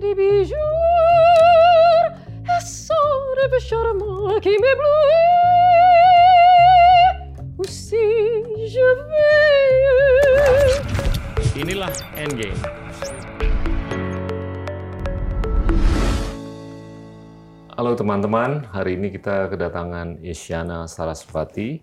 des bijoux et sans rêve charmant qui m'éblouit. Où si je vais. Inilah Endgame. Halo teman-teman, hari ini kita kedatangan Isyana Sarasvati,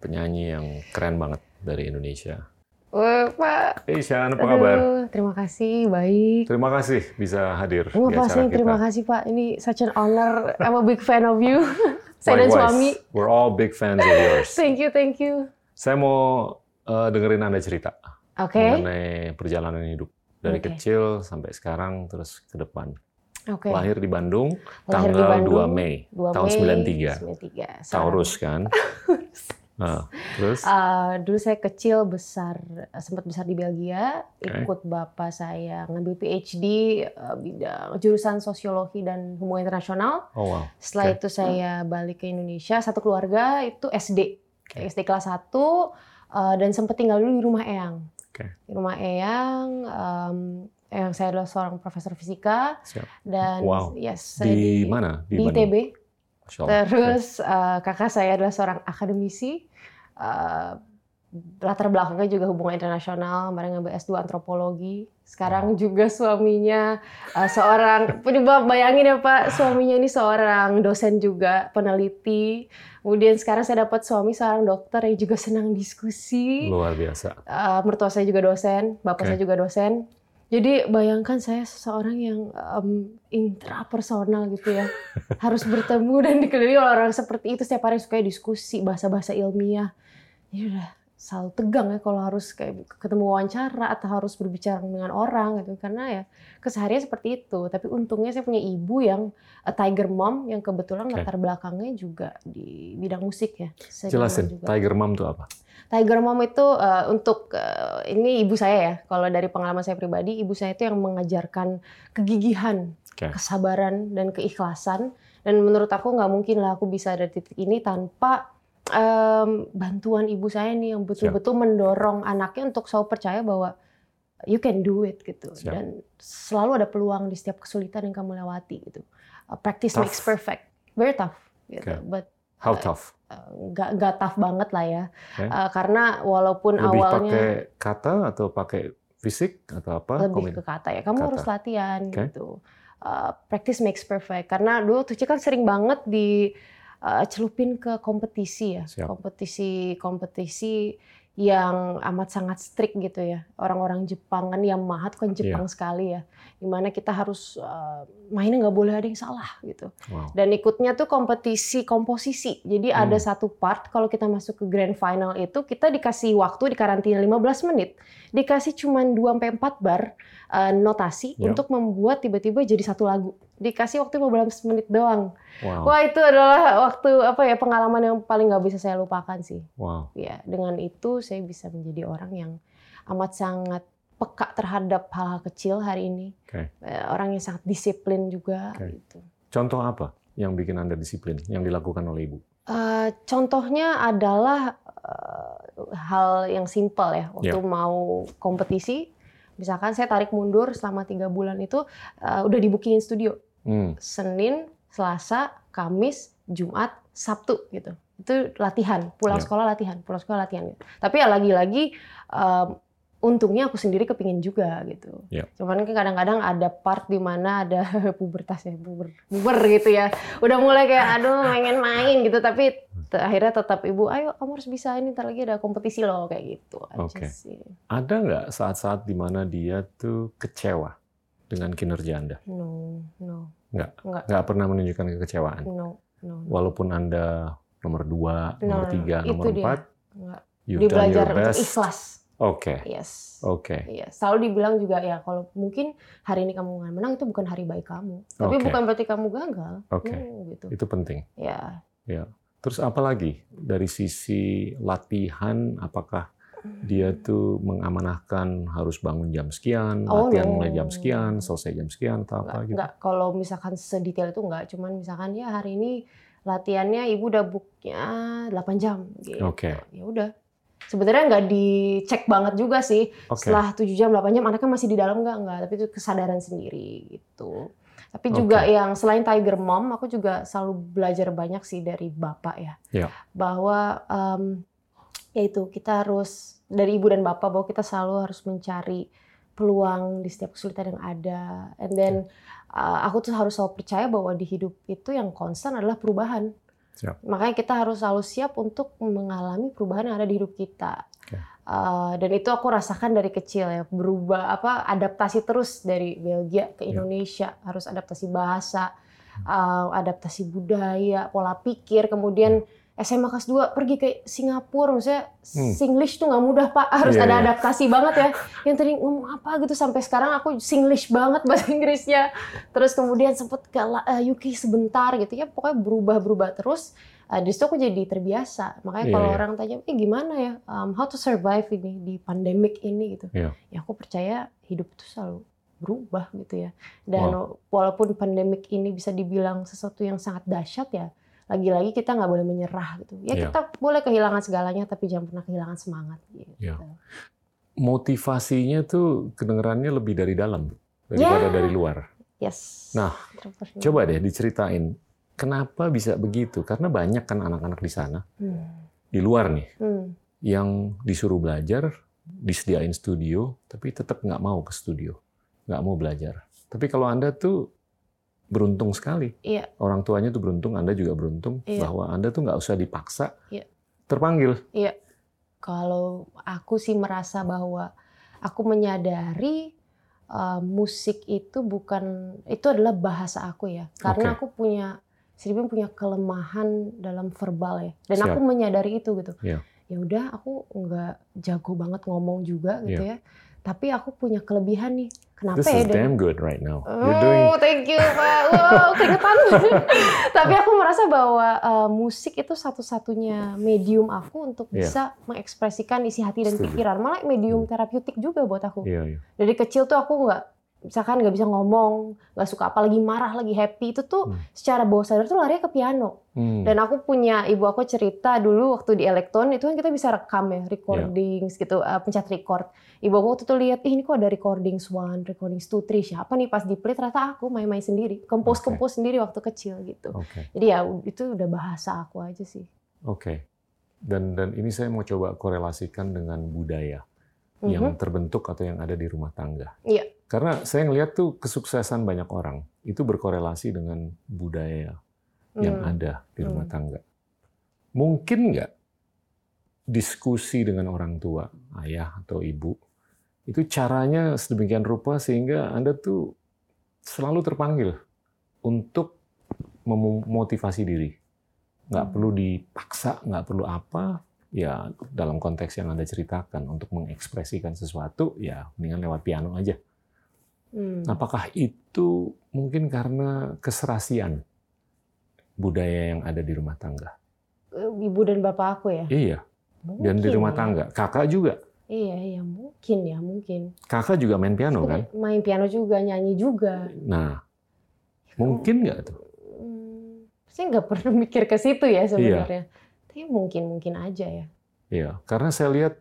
penyanyi yang keren banget dari Indonesia. Wah, Pak. Hey Isyana, apa kabar? Aduh, terima kasih, baik. Terima kasih bisa hadir Terima di acara kita. terima kasih Pak. Ini such an honor. I'm a big fan of you. Saya dan suami. We're all big fans of yours. Thank you, thank you. Saya mau eh, dengerin Anda cerita Oke, mengenai perjalanan hidup dari Oke. kecil sampai sekarang terus ke depan. oke. Lahir di Bandung Lahir di tanggal Bandung, 2 Mei 2 tahun Mei 93. 93. Taurus kan? Nah, terus Uh, dulu saya kecil besar sempat besar di Belgia, Oke. ikut bapak saya ngambil PhD uh, bidang jurusan sosiologi dan hubungan internasional. oh wow. Setelah Oke. itu saya balik ke Indonesia, satu keluarga itu SD, Oke. SD kelas 1 uh, dan sempat tinggal dulu di rumah Eyang. Oke. Di rumah Eyang, um, Eyang saya adalah seorang profesor fisika Siap. dan Wow. yes saya Di, mana? di Bandung? ITB. Terus eh, kakak saya adalah seorang akademisi. eh, latar belakangnya juga hubungan internasional, kemarin ngambil S2 antropologi. Sekarang juga suaminya eh, seorang, coba bayangin ya Pak, suaminya ini seorang dosen juga, peneliti. Kemudian sekarang saya dapat suami seorang dokter yang juga senang diskusi. Luar biasa. Eh, mertua saya juga dosen, bapak Oke. saya juga dosen. Jadi bayangkan saya seseorang yang em, intrapersonal gitu ya, harus bertemu dan dikelilingi oleh orang seperti itu setiap hari suka diskusi bahasa-bahasa ilmiah. Ya udah selalu tegang ya kalau harus kayak ketemu wawancara atau harus berbicara dengan orang gitu karena ya keseharian seperti itu. Tapi untungnya saya punya ibu yang a tiger mom yang kebetulan Oke. latar belakangnya juga di bidang musik ya. Saya Jelasin, juga. Tiger Mom itu apa? Tiger Mom itu eh, untuk eh, ini ibu saya ya. Kalau dari pengalaman saya pribadi, ibu saya itu yang mengajarkan kegigihan, Oke. kesabaran dan keikhlasan. Dan menurut aku nggak mungkin lah aku bisa ada titik ini tanpa em, bantuan ibu saya nih yang betul-betul mendorong anaknya untuk selalu percaya bahwa you can do it gitu. Siap. Dan selalu ada peluang di setiap kesulitan yang kamu lewati gitu. Uh, practice Tough. makes perfect. Very tough gitu. Oke. But How Eh, tough? nggak nggak tough banget lah ya. Oke. Uh, karena walaupun Lebih awalnya pakai kata atau pakai fisik atau apa? lebih ke kata ya, kamu Kata. harus latihan Oke. gitu. Uh, practice makes perfect. Karena dulu Tuci kan sering banget di uh, celupin ke kompetisi ya, Siap. kompetisi kompetisi yang amat sangat strict gitu ya. Orang-orang Jepang kan Yamaha tuh kan Jepang sekali ya, di mana kita harus uh, mainnya nggak boleh ada yang salah gitu. Wow. Dan ikutnya tuh kompetisi komposisi. Jadi ada Hmm. satu part kalau kita masuk ke grand final itu kita dikasih waktu di karantina 15 menit. Dikasih cuma 2 sampai 4 bar eh, notasi Ya. untuk membuat tiba-tiba jadi satu lagu. Dikasih waktu 15 menit doang. Wow. Wah, itu adalah waktu apa ya pengalaman yang paling nggak bisa saya lupakan sih. Wow. Ya, dengan itu saya bisa menjadi orang yang amat sangat peka terhadap hal-hal kecil hari ini. Oke. Eh, Orang yang sangat disiplin juga Oke. gitu. Contoh apa yang bikin Anda disiplin yang dilakukan oleh Ibu? Eh, contohnya adalah eh, hal yang simpel ya waktu Ya. mau kompetisi misalkan saya tarik mundur selama tiga bulan itu eh, udah dibukingin studio Hmm. Senin Selasa Kamis Jumat Sabtu gitu. Itu latihan pulang Ya. sekolah latihan pulang sekolah latihan tapi ya lagi-lagi em, untungnya aku sendiri kepingin juga gitu. Ya. cuman kan kadang-kadang ada part di mana ada pubertas ya puber puber gitu ya. Udah mulai kayak aduh pengen main gitu. Tapi akhirnya tetap ibu ayo kamu harus bisa ini ntar lagi ada kompetisi loh kayak gitu Oke. sih. Ada nggak saat-saat di mana dia tuh kecewa dengan kinerja Anda? no no Nggak. nggak Nggak pernah menunjukkan kekecewaan. no no, no. Walaupun Anda nomor dua, No, nomor no, no. tiga, Itu nomor empat, nggak you've dia belajar untuk ikhlas Oke, yes oke. Iya, selalu dibilang juga ya kalau mungkin hari ini kamu nggak menang itu bukan hari baik kamu. Tapi Oke. bukan berarti kamu gagal. Oke. Hmm, gitu. Itu penting. Ya. Terus apa lagi dari sisi latihan? Apakah dia tuh mengamanahkan harus bangun jam sekian, Oh, latihan no. mulai jam sekian, selesai jam sekian atau apa gitu? nggak, kalau misalkan sedetail itu nggak, cuman misalkan ya hari ini latihannya ibu udah booknya 8 jam gitu. Oke. Ya udah. Sebenarnya nggak dicek banget juga sih. Oke. Setelah 7 jam, 8 jam anaknya masih di dalam nggak? Nggak, tapi itu kesadaran sendiri gitu. Tapi juga Oke. yang selain Tiger Mom, aku juga selalu belajar banyak sih dari bapak ya. Ya. Bahwa em, yaitu kita harus dari ibu dan bapak bahwa kita selalu harus mencari peluang di setiap kesulitan yang ada. And then uh, aku tuh harus selalu percaya bahwa di hidup itu yang konstan adalah perubahan. Siap. Makanya kita harus selalu siap untuk mengalami perubahan yang ada di hidup kita. Oke. Uh, dan itu aku rasakan dari kecil ya berubah apa adaptasi terus dari Belgia ke Ya. Indonesia harus adaptasi bahasa, uh, adaptasi budaya, pola pikir, kemudian SMA kelas 2 pergi ke Singapura, maksudnya Hmm. Singlish tuh nggak mudah pak, harus Iya, ada iya. adaptasi banget ya. Yang tadi ngomong apa gitu sampai sekarang aku Singlish banget bahasa Inggrisnya. Terus kemudian sempet ke eh, UK sebentar gitu ya, pokoknya berubah-berubah terus. Uh, di situ aku jadi terbiasa. Makanya Iya, kalau iya. orang tanya, eh gimana ya, um, how to survive ini di pandemic ini gitu. Iya. Ya aku percaya hidup itu selalu berubah gitu ya. Dan walaupun pandemik ini bisa dibilang sesuatu yang sangat dahsyat ya, lagi-lagi kita nggak boleh menyerah gitu. Ya Iya. kita boleh kehilangan segalanya, tapi jangan pernah kehilangan semangat gitu. Iya. Motivasinya tuh kedengarannya lebih dari dalam daripada Ya. dari luar. Yes. Nah. Coba deh diceritain kenapa bisa begitu? Karena banyak kan anak-anak di sana Hmm. di luar nih Hmm. yang disuruh belajar, disediain studio, tapi tetap nggak mau ke studio, nggak mau belajar. Tapi kalau anda tuh beruntung sekali, Iya. orang tuanya tuh beruntung, anda juga beruntung Iya. bahwa anda tuh nggak usah dipaksa, Iya. terpanggil. Kalau aku sih merasa bahwa aku menyadari uh, musik itu bukan itu adalah bahasa aku ya. Karena Oke. aku punya sedikit punya kelemahan dalam verbal ya. Dan Siap. aku menyadari itu gitu. Iya. Ya udah aku nggak jago banget ngomong juga gitu ya. Tapi aku punya kelebihan nih. Kenapa This ya? is Dan- damn good right now. You're doing Oh, thank you, Pak. Wow, keringetan. Tapi aku merasa bahwa uh, musik itu satu-satunya medium aku untuk Iya. bisa mengekspresikan isi hati dan Setuju. pikiran. Malah medium terapeutik juga buat aku. Iya, iya. Dari kecil tuh aku nggak, misalkan nggak bisa ngomong, nggak suka apa, lagi marah, lagi happy, itu tuh Hmm. secara bawah sadar tuh larinya ke piano. Hmm. Dan aku punya, ibu aku cerita dulu waktu di Elektron, itu kan kita bisa rekam ya, recordings gitu, uh, pencet record. Ibu aku waktu itu lihat, ih ini kok ada recordings one, recordings two, three, siapa nih pas di play, ternyata aku main-main sendiri, compose-compose sendiri waktu kecil gitu. Oke. Jadi ya itu udah bahasa aku aja sih. Oke. Dan dan ini saya mau coba korelasikan dengan budaya yang Mhm. terbentuk atau yang ada di rumah tangga. Iya. Karena saya ngelihat tuh kesuksesan banyak orang itu berkorelasi dengan budaya yang Hmm. ada di rumah Hmm. tangga. Mungkin nggak diskusi dengan orang tua, ayah atau ibu, itu caranya sedemikian rupa sehingga Anda tuh selalu terpanggil untuk memotivasi diri. Nggak Hmm. perlu dipaksa, nggak perlu apa, ya dalam konteks yang Anda ceritakan untuk mengekspresikan sesuatu, ya mendingan lewat piano aja. Hmm. Apakah itu mungkin karena keserasian budaya yang ada di rumah tangga? Ibu dan bapak aku ya. Iya, dan di Mungkin rumah ya. tangga. Kakak juga. Iya, iya mungkin ya, mungkin. Kakak juga main piano kan? Main piano juga, nyanyi juga. Nah, mungkin nggak tuh? Hmm, saya nggak pernah mikir ke situ ya sebenarnya. Tapi mungkin mungkin aja ya. Iya, karena saya lihat,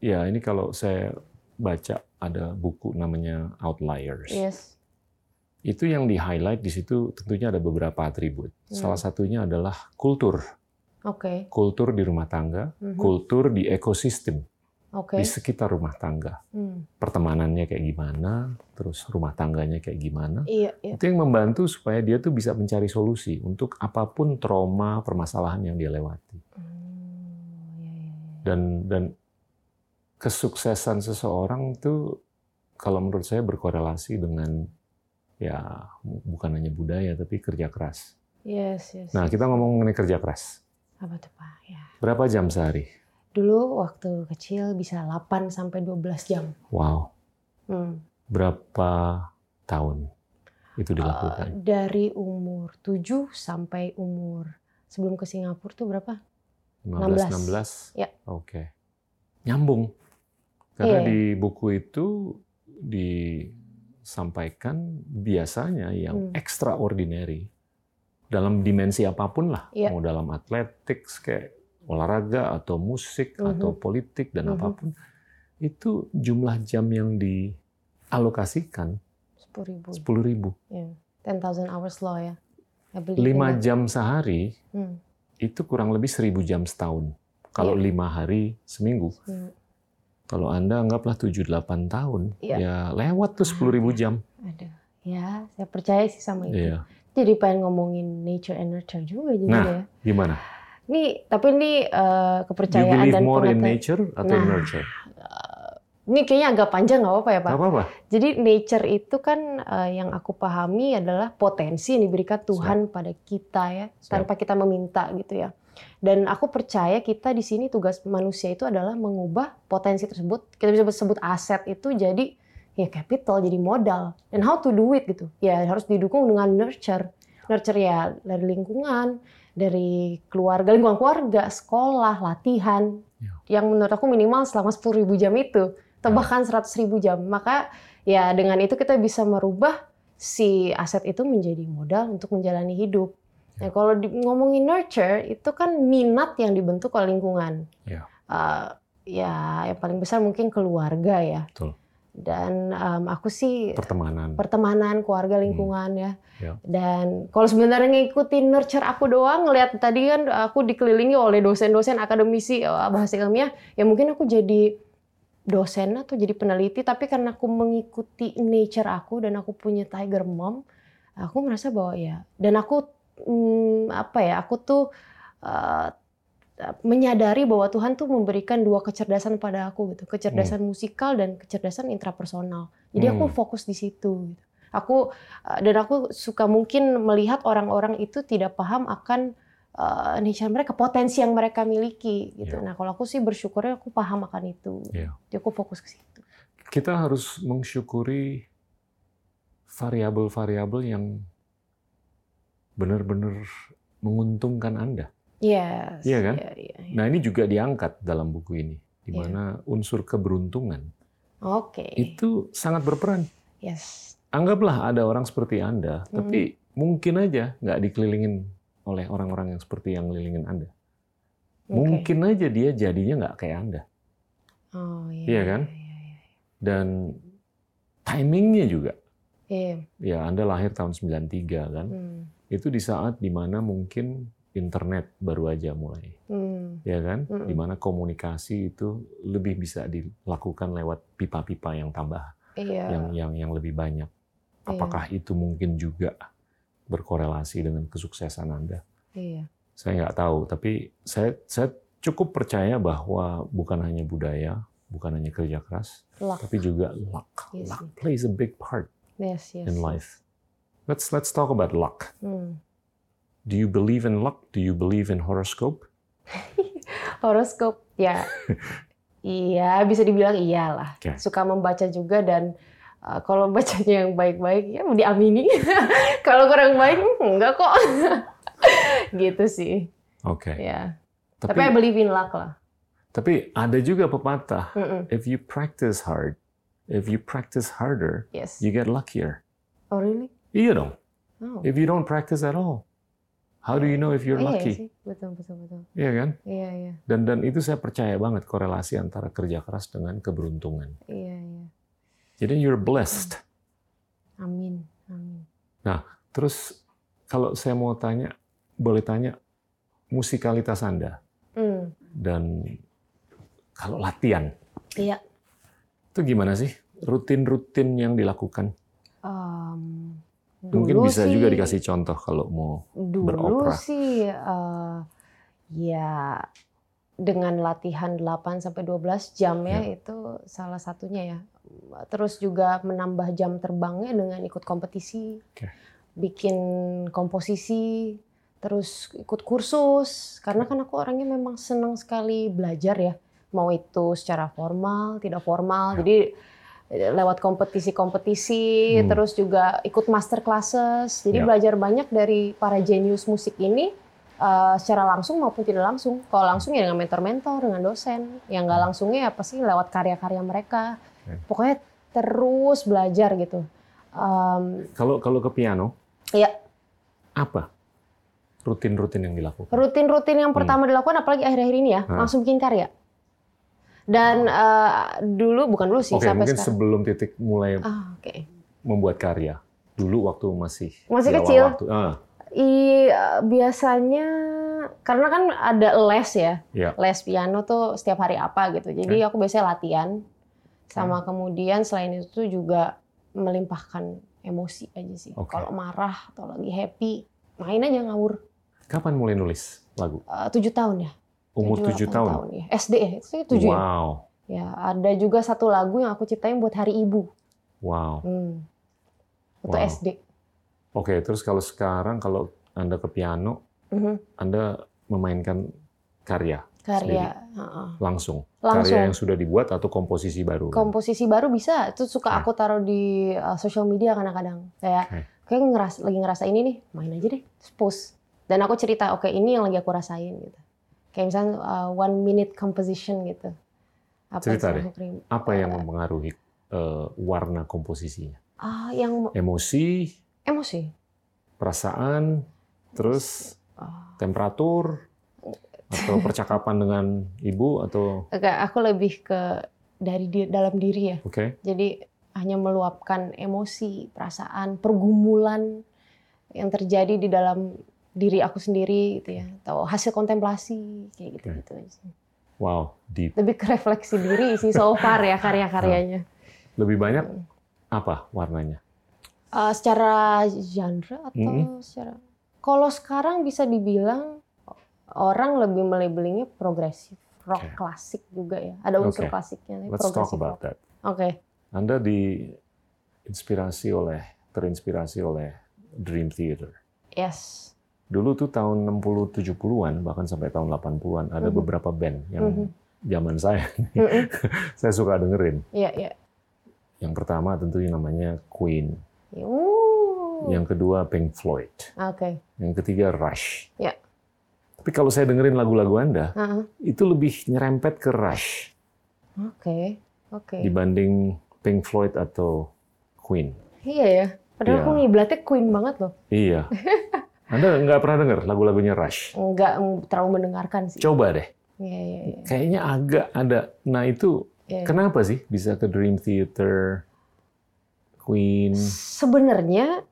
ya ini kalau saya baca ada buku namanya Outliers. Yes. Itu yang di highlight di situ tentunya ada beberapa atribut. Hmm. Salah satunya adalah kultur, Oke. kultur di rumah tangga, Mhm. kultur di ekosistem Oke. di sekitar rumah tangga. Hmm. pertemanannya kayak gimana, terus rumah tangganya kayak gimana. Iya, iya. Itu yang membantu supaya dia tuh bisa mencari solusi untuk apa pun trauma, permasalahan yang dia lewati. Hmm, iya, iya, iya. Dan dan kesuksesan seseorang itu kalau menurut saya berkorelasi dengan ya bukan hanya budaya tapi kerja keras. Yes, yes. Nah, kita ngomong mengenai kerja keras. apa tuh, Pak? Ya. Berapa jam sehari? Dulu waktu kecil bisa 8 sampai 12 jam. Wow. Hmm. Berapa tahun itu Eh, dilakukan? dari umur 7 sampai umur sebelum ke Singapura tuh berapa? 15, 16. 16? Ya. Oke. Nyambung. Karena Iya. di buku itu disampaikan biasanya yang Hmm. extraordinary dalam dimensi apa pun lah, Iya. mau dalam athletics kayak olahraga atau musik Mhm. atau politik dan Mhm. apa pun itu jumlah jam yang dialokasikan Sepuluh ribu. 10.000 ribu. Ya. 10,000 hours law ya. I believe in 5 that. jam sehari Hmm. itu kurang lebih 1000 jam setahun. Kalau Iya. lima hari seminggu. Hmm. Kalau Anda anggaplah 7-8 tahun, Iya. ya lewat tuh 10.000 jam. Ada. Ya, saya percaya sih sama itu. Iya. Jadi pengen ngomongin nature and nurture juga jadi Nah, ya. Gimana? Nih, tapi ini eh, you kepercayaan dan more in nature atau in Nah. nurture? Ini kayaknya agak panjang nggak apa-apa ya Pak? Gak apa-apa. Jadi nature itu kan eh, yang aku pahami adalah potensi yang diberikan Tuhan pada kita ya, Siap. tanpa kita meminta gitu ya. Dan aku percaya kita di sini tugas manusia itu adalah mengubah potensi tersebut, kita bisa sebut aset itu jadi ya capital, jadi modal. Dan how to do it gitu. Ya harus didukung dengan nurture. Nurture ya dari lingkungan, dari keluarga, lingkungan keluarga, sekolah, latihan. Ya. Yang menurut aku minimal selama 10.000 jam itu atau Ya. bahkan 100 ribu jam. Maka ya dengan itu kita bisa merubah si aset itu menjadi modal untuk menjalani hidup. Nah kalau di, ngomongin nurture itu kan minat yang dibentuk oleh lingkungan. Ya. Eh, ya yang paling besar mungkin keluarga ya. Betul. Dan em, aku sih Pertemanan. pertemanan, keluarga, lingkungan ya. Ya. Dan kalau sebenarnya ngikutin nurture aku doang, ngelihat tadi kan aku dikelilingi oleh dosen-dosen akademisi eh, bahasa ilmiah, ya mungkin aku jadi dosen atau jadi peneliti, tapi karena aku mengikuti nature aku dan aku punya tiger mom, aku merasa bahwa ya, dan aku hmm, apa ya, aku tuh eh, menyadari bahwa Tuhan tuh memberikan dua kecerdasan pada aku gitu, kecerdasan musikal dan kecerdasan intrapersonal. Jadi aku Hmm. fokus di situ. Gitu. Aku uh, dan aku suka mungkin melihat orang-orang itu tidak paham akan uh, nature mereka, potensi yang mereka miliki gitu. Ya. Nah, kalau aku sih bersyukurnya aku paham akan itu. Ya. Jadi aku fokus ke situ. Kita harus mensyukuri variabel-variabel yang benar-benar menguntungkan Anda. Yes. Iya kan? Iya, iya, iya. Nah, ini juga diangkat dalam buku ini, di Iya. mana unsur keberuntungan Oke. itu sangat berperan. Yes. Anggaplah ada orang seperti Anda, Hmm. tapi mungkin aja nggak dikelilingin oleh orang-orang yang seperti yang ngelilingin Anda. Oke. Mungkin aja dia jadinya nggak kayak Anda. Oh, iya. Iya kan? Iya, iya. Dan timingnya juga. Iya. Ya, Anda lahir tahun 93 kan. Hmm. Itu di saat di mana mungkin internet baru aja mulai. Hmm. Ya kan? Mm-mm. Di mana komunikasi itu lebih bisa dilakukan lewat pipa-pipa yang tambah. Iya. yang yang yang lebih banyak. Iya. Apakah itu mungkin juga berkorelasi dengan kesuksesan Anda? Iya. Saya nggak tahu, tapi saya saya cukup percaya bahwa bukan hanya budaya, bukan hanya kerja keras, Luck. tapi juga luck. Iya luck plays a big part Yes, yes. in life. Let's let's talk about luck. Hmm. Do you believe in luck? Do you believe in horoscope? Horoskop ya iya bisa dibilang iyalah Oke. suka membaca juga dan uh, kalau bacanya yang baik-baik ya diamini kalau kurang baik hmm, enggak kok gitu sih Oke. ya Tapi tapi I believe in luck lah tapi ada juga pepatah, Mm-mm. if you practice hard, if you practice harder, yes you get luckier. oh really Iya dong. oh If you don't practice at all, how do you know if you're iya lucky? sih betul betul betul Iya kan? iya iya Dan dan itu saya percaya banget korelasi antara kerja keras dengan keberuntungan. iya iya Jadi you're blessed. amin amin Terus kalau saya mau tanya, boleh tanya musikalitas Anda Hmm, dan kalau latihan iya itu gimana sih? Rutin-rutin yang dilakukan? Em, Mungkin dulu bisa juga sih- dikasih contoh kalau mau. Dulu beropera. sih eh, ya dengan latihan 8 sampai 12 jam ya, Ya. itu salah satunya ya. Terus juga menambah jam terbangnya dengan ikut kompetisi. Oke. Bikin komposisi, terus ikut kursus karena kan aku orangnya memang senang sekali belajar ya. Mau itu secara formal, tidak formal. Ya. Jadi eh, lewat kompetisi-kompetisi, Hmm. terus juga ikut master classes. Jadi Ya. belajar banyak dari para jenius musik ini eh, secara langsung maupun tidak langsung. Kalau langsung ya dengan mentor-mentor, dengan dosen. Yang nggak langsungnya ya pasti lewat karya-karya mereka. Oke. Pokoknya terus belajar gitu. Em, Kalau kalau ke piano, Iya. apa rutin-rutin yang dilakukan? Rutin-rutin yang pertama dilakukan, apalagi akhir-akhir ini ya, langsung bikin karya. Dan eh, dulu, bukan dulu sih, Oke, sampai mungkin sekarang. sebelum titik mulai Ah, Oke. membuat karya. Dulu waktu masih Masih kecil. waktu. Ah, Iya, biasanya karena kan ada les ya, Iya. les piano tuh setiap hari apa gitu. Jadi aku biasanya latihan, sama kemudian selain itu juga melimpahkan emosi aja sih. Oke. Kalau marah atau lagi happy, main aja ngawur. kapan mulai nulis lagu? Eh, Tujuh tahun ya. Umur Tujuh, delapan tahun. ya. SD ya, itu tujuh ya. Wow, Ya, ada juga satu lagu yang aku ciptain buat Hari Ibu. wow. Hmm. Waktu Wow. SD. Oke, terus kalau sekarang kalau anda ke piano, Mhm. anda memainkan karya Karya. heeh. langsung. Langsung. Karya yang sudah dibuat atau komposisi baru? kan? komposisi baru bisa itu suka aku taruh di uh, social media kadang-kadang kayak Oke. kayak ngeras lagi ngerasa ini nih main aja deh terus post dan aku cerita oke ini yang lagi aku rasain gitu kayak misalnya uh, one minute composition gitu. Apa Cerita yang deh. Apa yang Eh, mempengaruhi eh, warna komposisinya? ah yang Emosi, emosi. Perasaan, terus Ah. temperatur, atau percakapan dengan ibu atau? Oke, aku lebih ke dari di, dalam diri ya. Oke. Jadi hanya meluapkan emosi perasaan pergumulan yang terjadi di dalam diri aku sendiri gitu ya atau hasil kontemplasi kayak gitu gitu wow deep lebih ke refleksi diri sih so far ya karya-karyanya lebih banyak Hmm. apa warnanya Eh, secara genre atau Mm-mm. secara kalau sekarang bisa dibilang orang lebih melabelingnya progresif rock Oke. klasik juga ya ada unsur Oke. klasiknya let's talk about rock. that oke anda diinspirasi oleh terinspirasi oleh Dream Theater yes dulu tuh tahun 60 70-an bahkan sampai tahun 80-an ada Mhm. beberapa band yang Mhm. zaman saya Mm-mm. saya suka dengerin iya iya yang pertama tentu yang namanya Queen Uh, yang kedua Pink Floyd oke yang ketiga Rush Ya. tapi kalau saya dengerin lagu-lagu Anda Heeh. itu lebih nyerempet ke Rush Oke, oke. dibanding Pink Floyd atau Queen. Iya ya. Padahal Iya. aku ngiblatnya Queen banget loh. Iya. Anda nggak pernah dengar lagu-lagunya Rush? Enggak mm, terlalu mendengarkan sih. Coba deh. Iya, iya, iya. Kayaknya agak ada. Nah itu Iya. kenapa sih bisa ke Dream Theater, Queen? Sebenarnya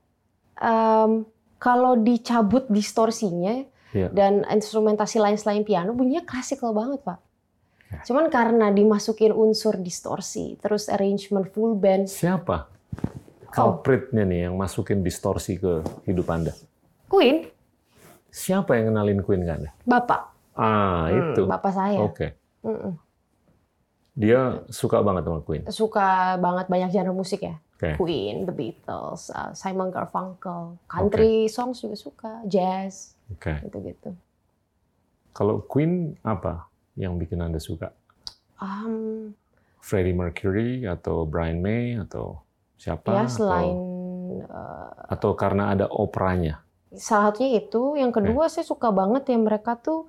em, kalau dicabut distorsinya Iya. dan instrumentasi lain selain piano bunyinya klasikal banget, Pak. Ya. Cuman karena dimasukin unsur distorsi, terus arrangement full band, Siapa culpritnya nih yang masukin distorsi ke hidup Anda? Queen, Siapa yang kenalin Queen ke Anda? Bapak. Ah, Hmm, itu. Bapak saya. Oke. Mm-mm. Dia suka banget sama Queen. Suka banget banyak genre musik ya. Oke. Queen, The Beatles, uh, Simon Garfunkel, country songs juga suka, jazz, Oke. gitu-gitu. Kalau Queen apa yang bikin Anda suka? Um, Freddie Mercury atau Brian May atau siapa? ya Atau- selain uh, atau karena ada operanya? Salah satunya itu, yang kedua saya suka banget ya mereka tuh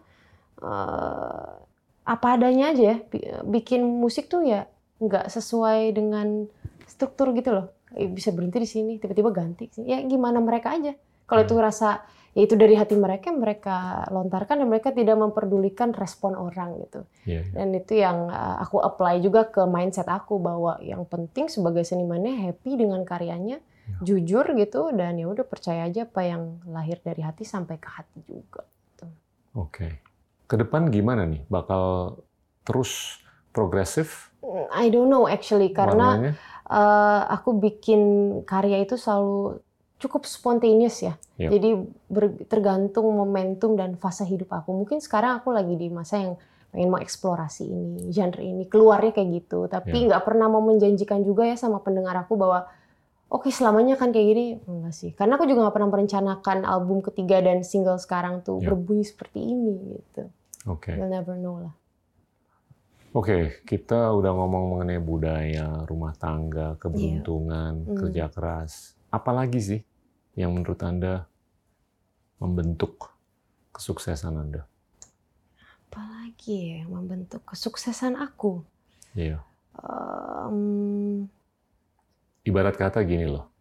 uh, apa adanya aja ya, bi- bikin musik tuh ya nggak sesuai dengan struktur gitu loh. Eh, Bisa berhenti di sini, tiba-tiba ganti. Ya gimana mereka aja. Kalau itu rasa ya itu dari hati mereka, mereka lontarkan dan mereka tidak memperdulikan respon orang gitu. Iya. iya. Dan itu yang uh, aku apply juga ke mindset aku bahwa yang penting sebagai senimannya happy dengan karyanya, jujur gitu dan ya udah percaya aja apa yang lahir dari hati sampai ke hati juga. Oke. Ke depan gimana nih? Bakal terus progresif I don't know actually karena warnanya? uh, aku bikin karya itu selalu cukup spontaneous ya. Yep. Jadi ber- tergantung momentum dan fase hidup aku. Mungkin sekarang aku lagi di masa yang pengen mau eksplorasi ini, genre ini, keluarnya kayak gitu. Tapi Ya. nggak pernah mau menjanjikan juga ya sama pendengar aku bahwa oke selamanya kan kayak gini. Enggak sih. Karena aku juga nggak pernah merencanakan album ketiga dan single sekarang tuh Ya. berbunyi seperti ini gitu. Oke. You'll never know lah. Oke, kita udah ngomong mengenai budaya, rumah tangga, keberuntungan, Hmm. kerja keras. Apalagi sih yang menurut Anda membentuk kesuksesan Anda? Apalagi ya yang membentuk kesuksesan aku. Iya. Em, Ibarat kata gini loh.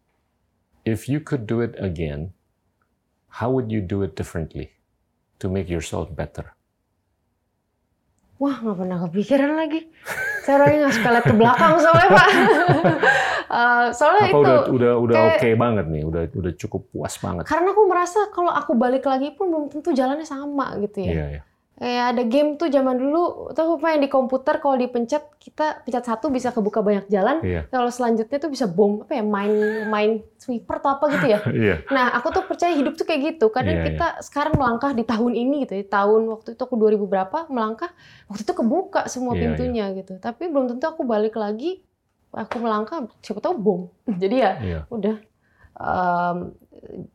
If you could do it again, how would you do it differently to make yourself better? Wah, nggak pernah kepikiran lagi. Saya orangnya nggak suka lihat ke belakang soalnya, Pak. uh, soalnya Apa itu udah udah udah oke banget nih, udah udah cukup puas banget. karena aku merasa kalau aku balik lagi pun belum tentu jalannya sama gitu ya. Iya, iya. Kayak ada game tuh zaman dulu, tuh apa yang di komputer kalau dipencet kita pencet satu bisa kebuka banyak jalan. Iya. Kalau selanjutnya tuh bisa bom apa ya main main sweeper atau apa gitu ya. Iya. Nah, aku tuh percaya hidup tuh kayak gitu. Kadang Iya, kita sekarang melangkah di tahun ini gitu ya. Tahun waktu itu aku 2000 berapa melangkah, waktu itu kebuka semua Iya, pintunya gitu. Tapi belum tentu aku balik lagi, aku melangkah, siapa tahu bom. Jadi ya Iya. udah em,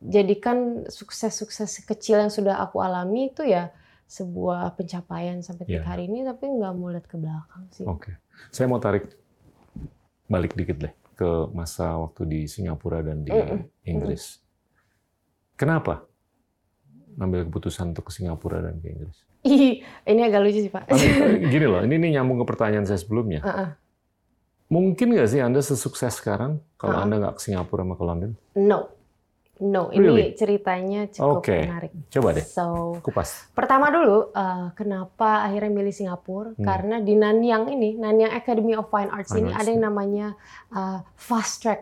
jadikan sukses-sukses kecil yang sudah aku alami itu ya sebuah pencapaian sampai Iya. titik hari ini tapi nggak mau lihat ke belakang sih. Oke. Saya mau tarik balik dikit deh ke masa waktu di Singapura dan di Mm-mm. Inggris. Kenapa ngambil keputusan untuk ke Singapura dan ke Inggris? Ih, ini agak lucu sih Pak. Tapi, Gini loh, ini, nyambung ke pertanyaan saya sebelumnya. Heeh. Mungkin nggak sih Anda sesukses sekarang kalau Ah. Anda nggak ke Singapura sama ke London? no, no. Ini Really? ceritanya cukup Oke. menarik. Coba deh, So kupas. Pertama dulu, eh, kenapa akhirnya milih Singapura? Hmm. Karena di Nanyang ini, Nanyang Academy of Fine Arts Fine ini Arts, ada yang ya. namanya eh, fast track.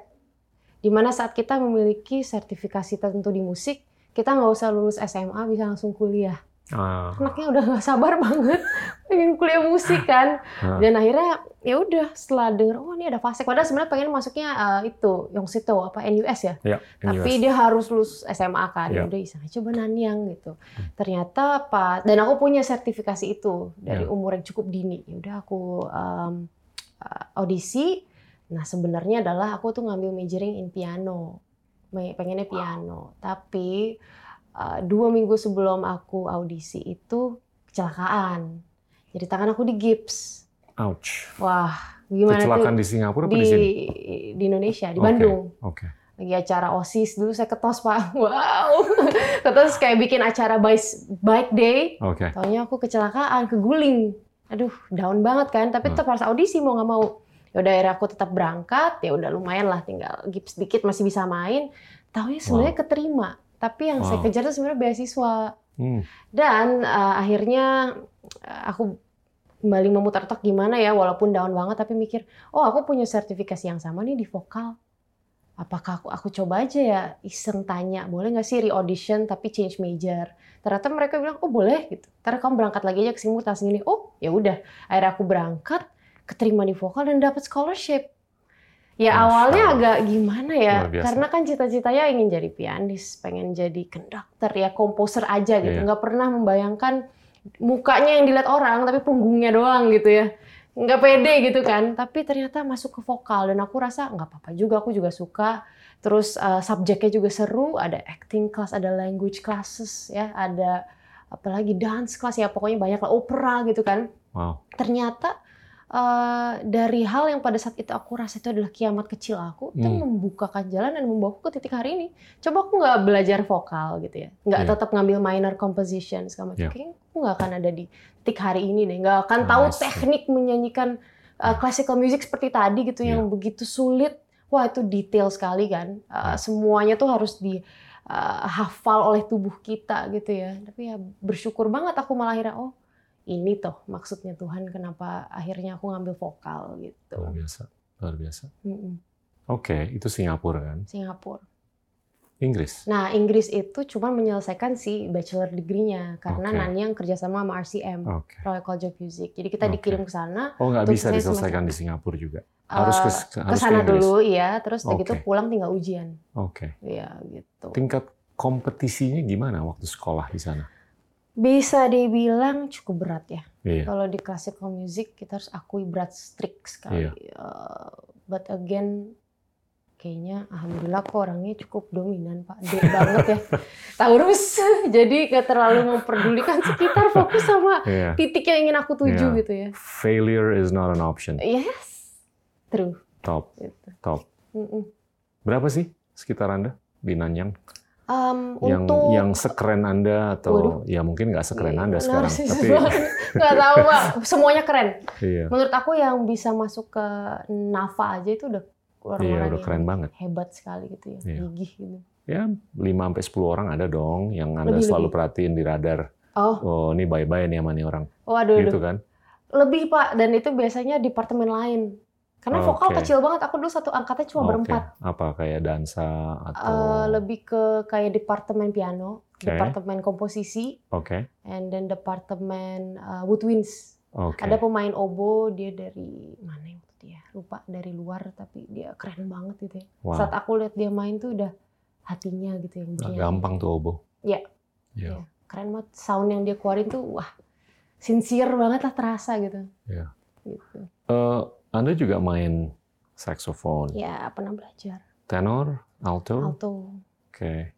Di mana saat kita memiliki sertifikasi tertentu di musik, kita nggak usah lulus SMA, bisa langsung kuliah. Ah, Anaknya udah nggak sabar banget pengen kuliah musik kan. ah, Dan akhirnya ya udah setelah denger, oh ini ada track. Padahal sebenarnya pengen masuknya eh, itu, Yongsito apa NUS ya. ya, Tapi NUS. dia harus lulus SMA kan. Ya. Udah iseng coba Nanyang gitu. Ternyata pas dan aku punya sertifikasi itu dari Ya. umur yang cukup dini. Ya udah aku um, uh, audisi. Nah, sebenarnya adalah aku tuh ngambil majoring in piano. Pengennya piano. Tapi uh, dua minggu sebelum aku audisi itu kecelakaan. Jadi tangan aku di gips. Ouch. Wah, gimana Kecelakaan tuh? di Singapura apa di, di sini? di Indonesia, di Oke, Bandung Oke. lagi acara OSIS dulu saya ketos Pak. Wow. ketos kayak bikin acara bike day. Oke. Taunya aku kecelakaan, keguling. Aduh, down banget kan. Tapi Hmm. tetap harus audisi mau nggak mau. Ya udah akhirnya aku tetap berangkat. Ya udah lumayan lah, tinggal gips dikit masih bisa main. Taunya sebenarnya keterima. Tapi yang saya Wow. kejar itu sebenarnya beasiswa. Hmm. Dan eh, akhirnya eh, aku kembali memutar otak gimana ya, walaupun down banget, tapi mikir, oh aku punya sertifikasi yang sama nih di vokal. Apakah aku, aku coba aja ya iseng tanya, boleh nggak sih re-audition tapi change major? Ternyata mereka bilang, oh boleh gitu. Karena kamu berangkat lagi aja ke Singapura tas gini. Oh ya udah. Akhirnya aku berangkat, keterima di vokal dan dapat scholarship. Ya Masya awalnya Allah. agak gimana ya, karena kan cita-citanya ingin jadi pianis, pengen jadi konduktor ya, komposer aja gitu. Iya. Nggak pernah membayangkan mukanya yang dilihat orang, tapi punggungnya doang gitu ya. Nggak pede gitu kan. Tapi ternyata masuk ke vokal dan aku rasa nggak apa-apa juga, aku juga suka. Terus eh, subjeknya juga seru, ada acting class, ada language classes ya, ada apalagi dance class ya, pokoknya banyak lah opera gitu kan Wow. ternyata eh, dari hal yang pada saat itu aku rasa itu adalah kiamat kecil aku itu Hmm. membukakan jalan dan membawaku ke titik hari ini. Coba aku nggak belajar vokal gitu ya, nggak Iya. tetap ngambil minor composition segala macam. Iya. Kayaknya aku nggak akan ada di titik hari ini deh, nggak akan Ah, tahu I see. teknik menyanyikan uh, classical music seperti tadi gitu Iya. yang begitu sulit. Wah itu detail sekali kan. Uh. Semuanya tuh harus di uh, hafal oleh tubuh kita gitu ya. Tapi ya bersyukur banget aku malah akhirnya oh ini toh maksudnya Tuhan kenapa akhirnya aku ngambil vokal gitu. Luar biasa. Luar biasa. Mm-mm. Oke, itu Singapura kan. Singapura. Inggris. Nah Inggris itu cuma menyelesaikan si bachelor degree-nya karena Oke. Nanyang kerjasama sama RCM Oke. Royal College of Music. Jadi kita Oke. dikirim ke sana. Oh, nggak bisa diselesaikan di Singapura juga. Harus ke, eh, ke, ke harus ke sana dulu, iya. Terus udah gitu pulang tinggal ujian. Oke. Iya gitu. Tingkat kompetisinya gimana waktu sekolah di sana? Bisa dibilang cukup berat ya. Iya. Kalau di classical music kita harus akui berat strict sekali. Iya. Eh, but again, kayaknya alhamdulillah kok orangnya cukup dominan Pak. D banget ya. Taurus. Jadi gak terlalu memperdulikan sekitar fokus sama Iya. titik yang ingin aku tuju Iya. gitu ya. Failure is not an option. Yes. True. Top, Gitu. top. Mm-mm. Berapa sih sekitar Anda di Nanyang? Um, Yang untuk yang sekeren Anda atau ya mungkin nggak sekeren Anda sekarang, Narsis tapi nggak tahu pak semuanya keren iya, menurut aku yang bisa masuk ke Nafa aja itu udah orang-orang iya udah keren banget. hebat sekali gitu ya Iya. gigih gitu Ya 5 sampai 10 orang ada dong yang Anda Lebih, selalu lebih. perhatiin di radar. Oh, Oh, ini bye-bye nih sama nih orang. waduh, Gitu waduh. kan. lebih pak, dan itu biasanya departemen lain. Karena vokal Oke. kecil banget, aku dulu satu angkatnya cuma Oke. berempat. Apa kayak dansa atau Eh, lebih ke kayak departemen piano, Oke. departemen komposisi, Oke. and then departemen uh, woodwinds. Oke. Ada pemain obo, dia dari mana yang itu dia? Lupa dari luar, tapi dia keren banget gitu ya. Wow. Saat aku lihat dia main tuh udah hatinya gitu yang bernyanyi. gampang tuh obo. Iya. Iya. Iya. Keren banget sound yang dia keluarin tuh wah sincere banget lah terasa gitu. Iya. Gitu. Eh, Anda juga main saksofon, Ya pernah belajar tenor, alto. alto. Oke.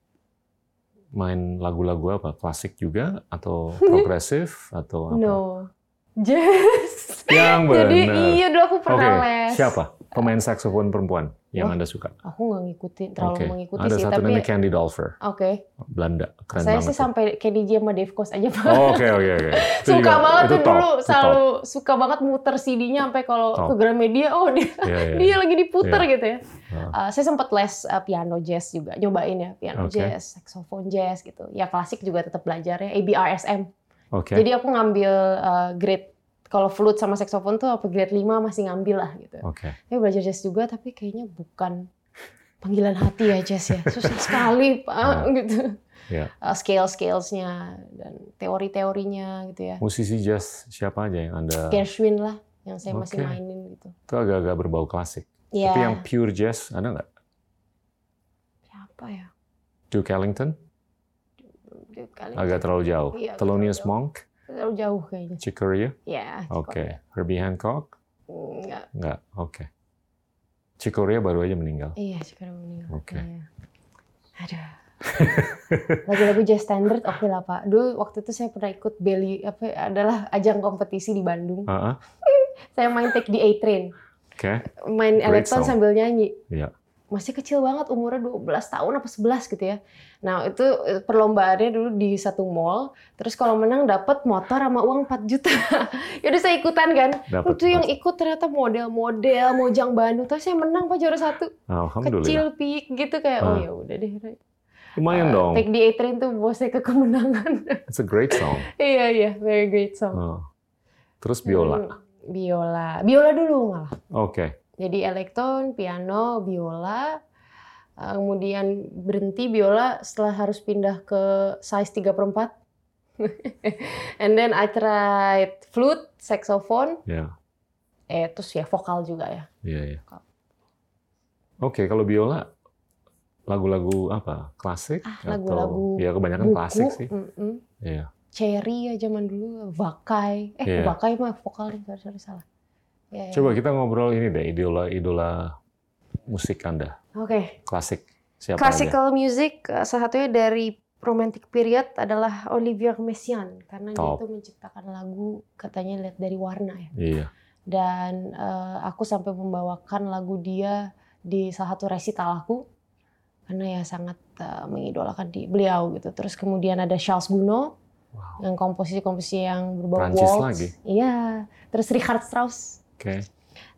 Main lagu-lagu apa? Klasik juga atau progresif atau apa? No. Jazz. Yang benar. Jadi iya dulu aku pernah les. Siapa? Pemain saksofon perempuan yang Wah, Anda suka? Aku nggak ngikutin terlalu Oke. mengikuti Ada sih satu tapi namanya Candy Dolfer, oke. Belanda. Keren Saya banget. sih tuh. sampai Kenny G sama Dave Koz aja Pak. Oh, Oke, oke, oke. Suka juga- banget tuh top, dulu top. selalu suka banget muter CD-nya sampai kalau Top. ke Gramedia oh dia Iya, iya. dia lagi diputer Iya. gitu ya. Uh, saya sempat les uh, piano jazz juga, nyobain ya piano Oke. jazz, saxophone jazz gitu. Ya klasik juga tetap belajar ya, ABRSM. Oke. Jadi aku ngambil uh, grade kalau flute sama saxophone tuh apa grade 5 masih ngambil lah gitu. Oke. Saya belajar jazz juga tapi kayaknya bukan panggilan hati ya jazz ya. Susah sekali Pak Ah. gitu. Iya. Uh, scale-scalesnya dan teori-teorinya gitu ya. Musisi jazz siapa aja yang Anda? Gershwin lah yang saya masih Oke. mainin gitu. Itu agak-agak berbau klasik. Ya, Tapi yang pure jazz ada nggak? siapa ya? Duke Ellington? Kali Agak terlalu jauh. Iya, Thelonious Monk? Terlalu jauh kayaknya. Chick Corea? Ya, Oke. Herbie Hancock? Enggak. Nggak. Oke. Chick Corea baru aja meninggal. Iya, sekarang meninggal. Oke. Iya. Aduh. Lagu-lagu jazz standard oke lah Pak. Dulu waktu itu saya pernah ikut Belly apa adalah ajang kompetisi di Bandung. Ah, ah. Saya main Take the A Train, Oke. main Great elektron sambil nyanyi. Iya. Masih kecil banget umurnya 12 tahun apa 11 gitu ya. Nah, itu eh, perlombaannya dulu di satu mall. Terus kalau menang dapat motor sama uang 4 juta. Yaudah saya ikutan kan. Itu yang ikut ternyata model-model Mojang Bandung. Terus saya menang Pak juara satu. Alhamdulillah. Kecil pik gitu kayak oh Ah. ya udah deh. Lumayan dong. Take the A-Train tuh bawa saya ke kemenangan. It's a great song. iya iya, very great song. Oh. Terus biola. Hmm, biola. Biola dulu malah. Oke. Jadi elektron, piano, biola. Uh, kemudian berhenti biola setelah harus pindah ke size 3 per 4. And then I tried flute, saxophone, Ya. eh terus ya vokal juga ya. Iya, iya. Oke, kalau biola lagu-lagu apa? Klasik Ah, atau lagu-lagu ya kebanyakan Buku, klasik sih. mm-mm. Iya. Cherry ya zaman dulu, Vakai. Eh, Iya. Vakai mah vokalnya, sorry, sorry salah. Ya, ya. Coba kita ngobrol ini deh, idola-idola musik Anda. Oke, Klasik. Siapa aja? classical music eh, salah satunya dari romantic period adalah Olivier Messiaen karena dia Top. itu menciptakan lagu katanya lihat dari warna ya. Iya. Dan eh, aku sampai membawakan lagu dia di salah satu resital aku karena ya sangat eh, mengidolakan di beliau gitu. Terus kemudian ada Charles Gounod Wow. yang komposisi-komposisi yang berbau Prancis waltz. lagi? Iya. Terus Richard Strauss. Oke.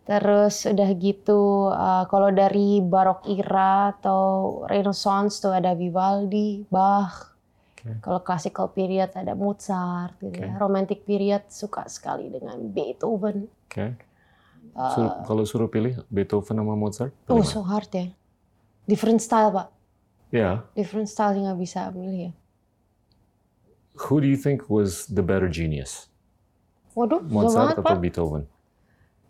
Terus udah gitu uh, kalau dari barok era atau Renaissance tuh ada Vivaldi, Bach. Oke. Kalau classical period ada Mozart gitu ya. Oke. Romantic period suka sekali dengan Beethoven. Oke. Uh, Sur- kalau suruh pilih Beethoven sama Mozart? oh so hard ya. Different style pak. Ya. Different style yang nggak bisa milih ya. Who do you think was the better genius? Waduh, Mozart banget atau pak. Beethoven?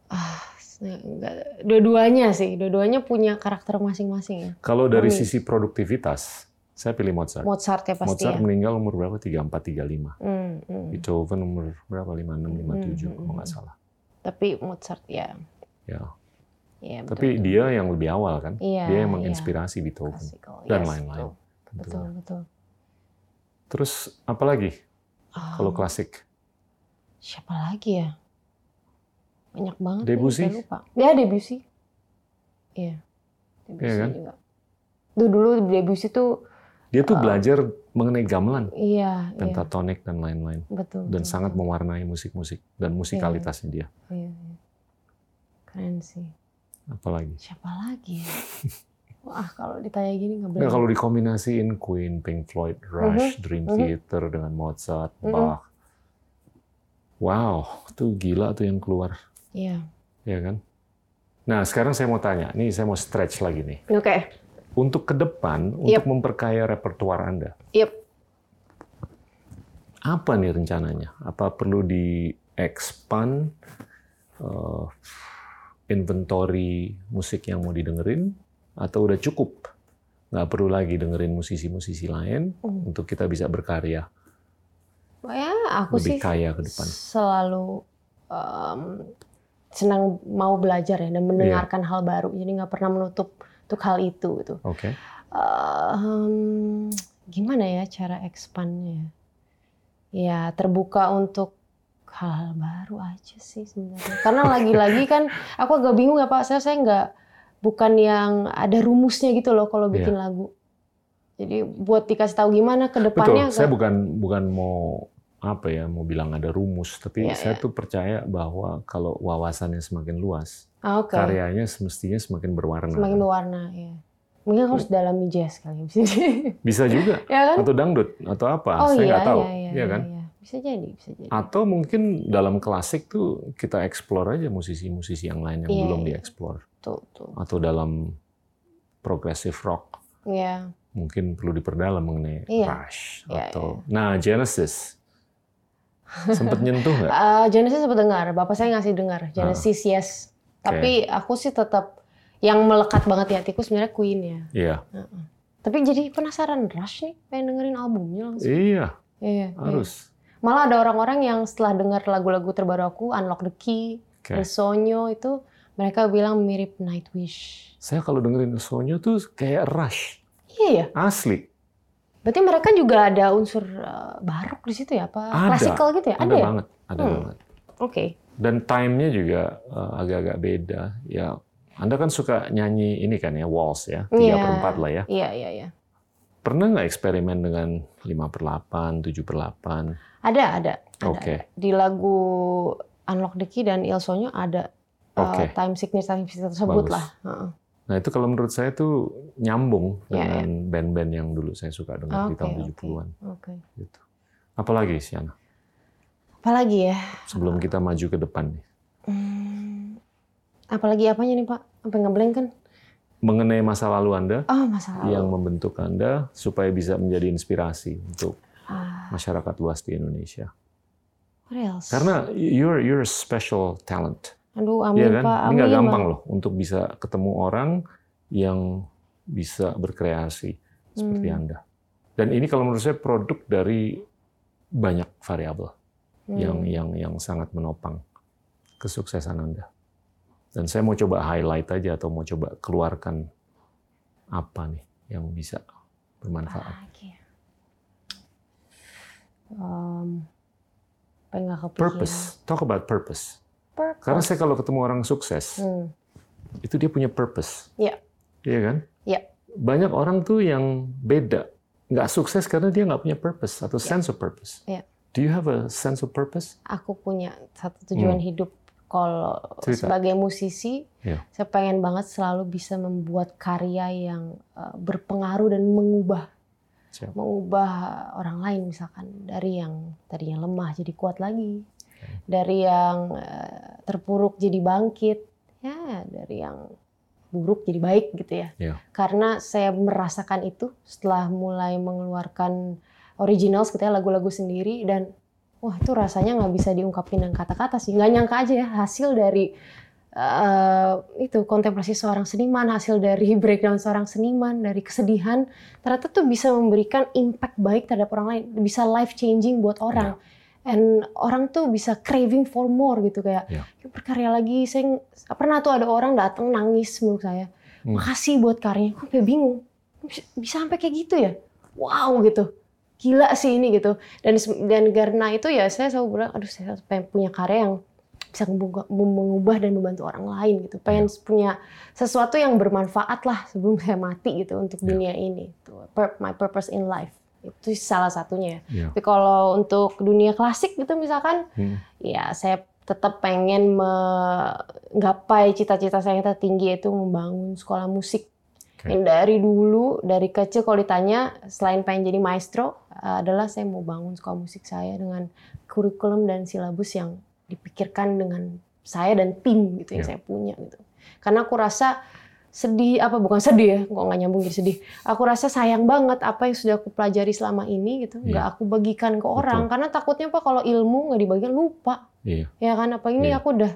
Ah, nggak- dua-duanya sih. Dua-duanya punya karakter masing-masing ya. Kalau dari Mami. sisi produktivitas, saya pilih Mozart. Mozart ya pasti Mozart ya. meninggal umur berapa? 34, 35. Hmm, hmm. Beethoven umur berapa? 56, 57 Hmm, kalau nggak hmm. salah. Tapi Mozart ya. Ya. ya Tapi betul. dia yang lebih awal kan? Iya, dia yang iya. menginspirasi Beethoven Classical, dan yes, lain-lain. Betul, tentunya. betul. betul. Terus apa lagi kalau Ah, klasik? siapa lagi ya? Banyak banget. Debussy? saya lupa. Ya Debussy. Iya. Debussy Iya kan? juga. Tuh dulu Debussy tuh Dia tuh Ah. belajar mengenai gamelan, iya, iya, pentatonik dan lain-lain betul. dan betul, sangat mewarnai musik-musik dan musikalitasnya dia. Iya, iya. Keren sih. Apalagi? Siapa lagi ya? Wah, kalau ditanya gini nggak Nah, kalau dikombinasiin Queen, Pink Floyd, Rush, Mhm, Dream mhm. Theater dengan Mozart, Mhm. Bach. Wow, tuh gila tuh yang keluar, Iya. ya kan? Nah, sekarang saya mau tanya, nih saya mau stretch lagi nih. Oke. Untuk ke depan, Yep. untuk memperkaya repertuar Anda, Yep. apa nih rencananya? Apa perlu di-expand eh, inventory musik yang mau didengerin? Atau udah cukup? Nggak perlu lagi dengerin musisi-musisi lain Hmm. untuk kita bisa berkarya Ya, aku lebih sih kaya ke depan. selalu em, senang mau belajar ya dan mendengarkan hal baru. Jadi nggak pernah menutup untuk hal itu gitu. Oke. Em, gimana ya cara expandnya? Ya terbuka untuk hal-hal baru aja sih sebenarnya. Karena lagi-lagi kan aku agak bingung ya Pak. Saya saya nggak bukan yang ada rumusnya gitu loh kalau bikin Iya. lagu. Jadi buat dikasih tahu gimana ke Betul. depannya. Saya nggak- bukan bukan mau apa ya mau bilang ada rumus, tapi Iya, saya iya. tuh percaya bahwa kalau wawasannya semakin luas, Ah, Oke. karyanya semestinya semakin berwarna. Semakin berwarna ya. Mungkin harus dalami jazz kali bisa jadi. Bisa juga ya kan? atau dangdut atau apa, Oh saya iya, nggak tahu, iya, iya, ya kan? iya. Bisa jadi, bisa jadi. Atau mungkin dalam klasik tuh kita explore aja musisi-musisi yang lain yang Iya, belum iya. dieksplor. Tuh, tuh. Atau dalam progressive rock Iya. mungkin perlu diperdalam mengenai Iya. Rush Iya, atau nah Genesis sempat nyentuh nggak? Eh, Genesis sempat dengar, bapak saya ngasih dengar Ah. Genesis yes. Tapi aku sih tetap yang melekat banget di hatiku sebenarnya Queen ya. Iya, Tapi jadi penasaran Rush nih, pengen dengerin albumnya langsung. iya Iya, iya. harus. Malah ada orang-orang yang setelah dengar lagu-lagu terbaru aku, Unlock the Key. El Sonyo itu mereka bilang mirip Nightwish. Saya kalau dengerin Sonyo tuh kayak Rush Iya ya. asli. Berarti mereka juga ada unsur uh, barok di situ ya? Apa Ada. klasikal gitu ya? Ada, Ada, ya? banget, ada Hmm. banget. Oke. Dan time-nya juga uh, agak-agak beda. Ya, Anda kan suka nyanyi ini kan ya waltz ya, tiga Iya. per empat lah ya. Iya, iya, iya. Pernah nggak eksperimen dengan 5 per 8, 7 per 8? Ada, ada. Oke. ada. Di lagu Unlock the Key dan Il Sonyo ada uh, Oke. time sickness time sickness tersebut Bagus. lah. Heeh. Nah itu kalau menurut saya tuh nyambung Iya, dengan band-band yang dulu saya suka dengar di Oke, tahun oke. 70-an. Oke. Gitu. Apalagi Siana, Apalagi ya? sebelum kita maju ke depan nih. Hmm, apalagi apanya nih Pak? Sampai ngeblank kan? Mengenai masa lalu Anda, Oh masalah. yang membentuk Anda supaya bisa menjadi inspirasi untuk Ah, masyarakat luas di Indonesia. what else? Karena you're you're a special talent, Aduh, Iya amin kan? Pak. Ini nggak amin, gampang loh untuk bisa ketemu orang yang bisa berkreasi seperti Hmm. Anda. Dan ini kalau menurut saya produk dari banyak variabel Hmm. yang yang yang sangat menopang kesuksesan Anda. Dan saya mau coba highlight aja atau mau coba keluarkan apa nih yang bisa bermanfaat. Ya? Um? Purpose, talk about purpose. Purpose. Karena saya kalau ketemu orang sukses, Hmm. itu dia punya purpose. Iya. Iya kan? Iya. Banyak orang tuh yang beda. Nggak sukses karena dia nggak punya purpose atau sense of purpose. Iya. Do you have a sense of purpose? Aku punya satu tujuan hidup. Kalau Hmm. Cerita. sebagai musisi, Iya. saya pengen banget selalu bisa membuat karya yang uh, berpengaruh dan mengubah Siap. mengubah orang lain misalkan dari yang tadinya lemah jadi kuat lagi, dari yang uh, terpuruk jadi bangkit, ya dari yang buruk jadi baik gitu ya. Iya. Karena saya merasakan itu setelah mulai mengeluarkan originals gitu ya lagu-lagu sendiri dan wah itu rasanya nggak bisa diungkapin dengan kata-kata sih. Nggak nyangka aja ya hasil dari eh, itu kontemplasi seorang seniman, hasil dari breakdown seorang seniman, dari kesedihan ternyata tuh bisa memberikan impact baik terhadap orang lain, bisa life changing buat orang. And orang tuh bisa craving for more gitu kayak Ya. "Yuk berkarya lagi. Saya pernah tuh ada orang datang nangis menurut saya. Hmm. Makasih buat karyanya. Kayak bingung. Bisa, bisa sampai kayak gitu ya? Wow gitu. Gila sih ini gitu. Dan dan karena itu ya saya selalu bilang, aduh saya pengen punya karya yang bisa mengubah, dan membantu orang lain gitu. Pengen punya sesuatu yang bermanfaat lah sebelum saya mati gitu untuk Ya. dunia ini. Pur- My purpose in life. Itu salah satunya. Iya. Tapi kalau untuk dunia klasik gitu misalkan, Hmm. ya saya tetap pengen menggapai cita-cita saya yang tertinggi yaitu membangun sekolah musik Oke. Yang dari dulu, dari kecil kalau ditanya, selain pengen jadi maestro, adalah saya mau bangun sekolah musik saya dengan kurikulum dan silabus yang dipikirkan dengan saya dan tim gitu yang Ya. saya punya gitu. Karena aku rasa sedih apa bukan sedih ya, kok nggak nyambung jadi sedih. Aku rasa sayang banget apa yang sudah aku pelajari selama ini gitu, nggak Iya. aku bagikan ke orang. Karena takutnya pak kalau ilmu nggak dibagikan lupa, Iya. ya kan? Apa ini Iya. aku udah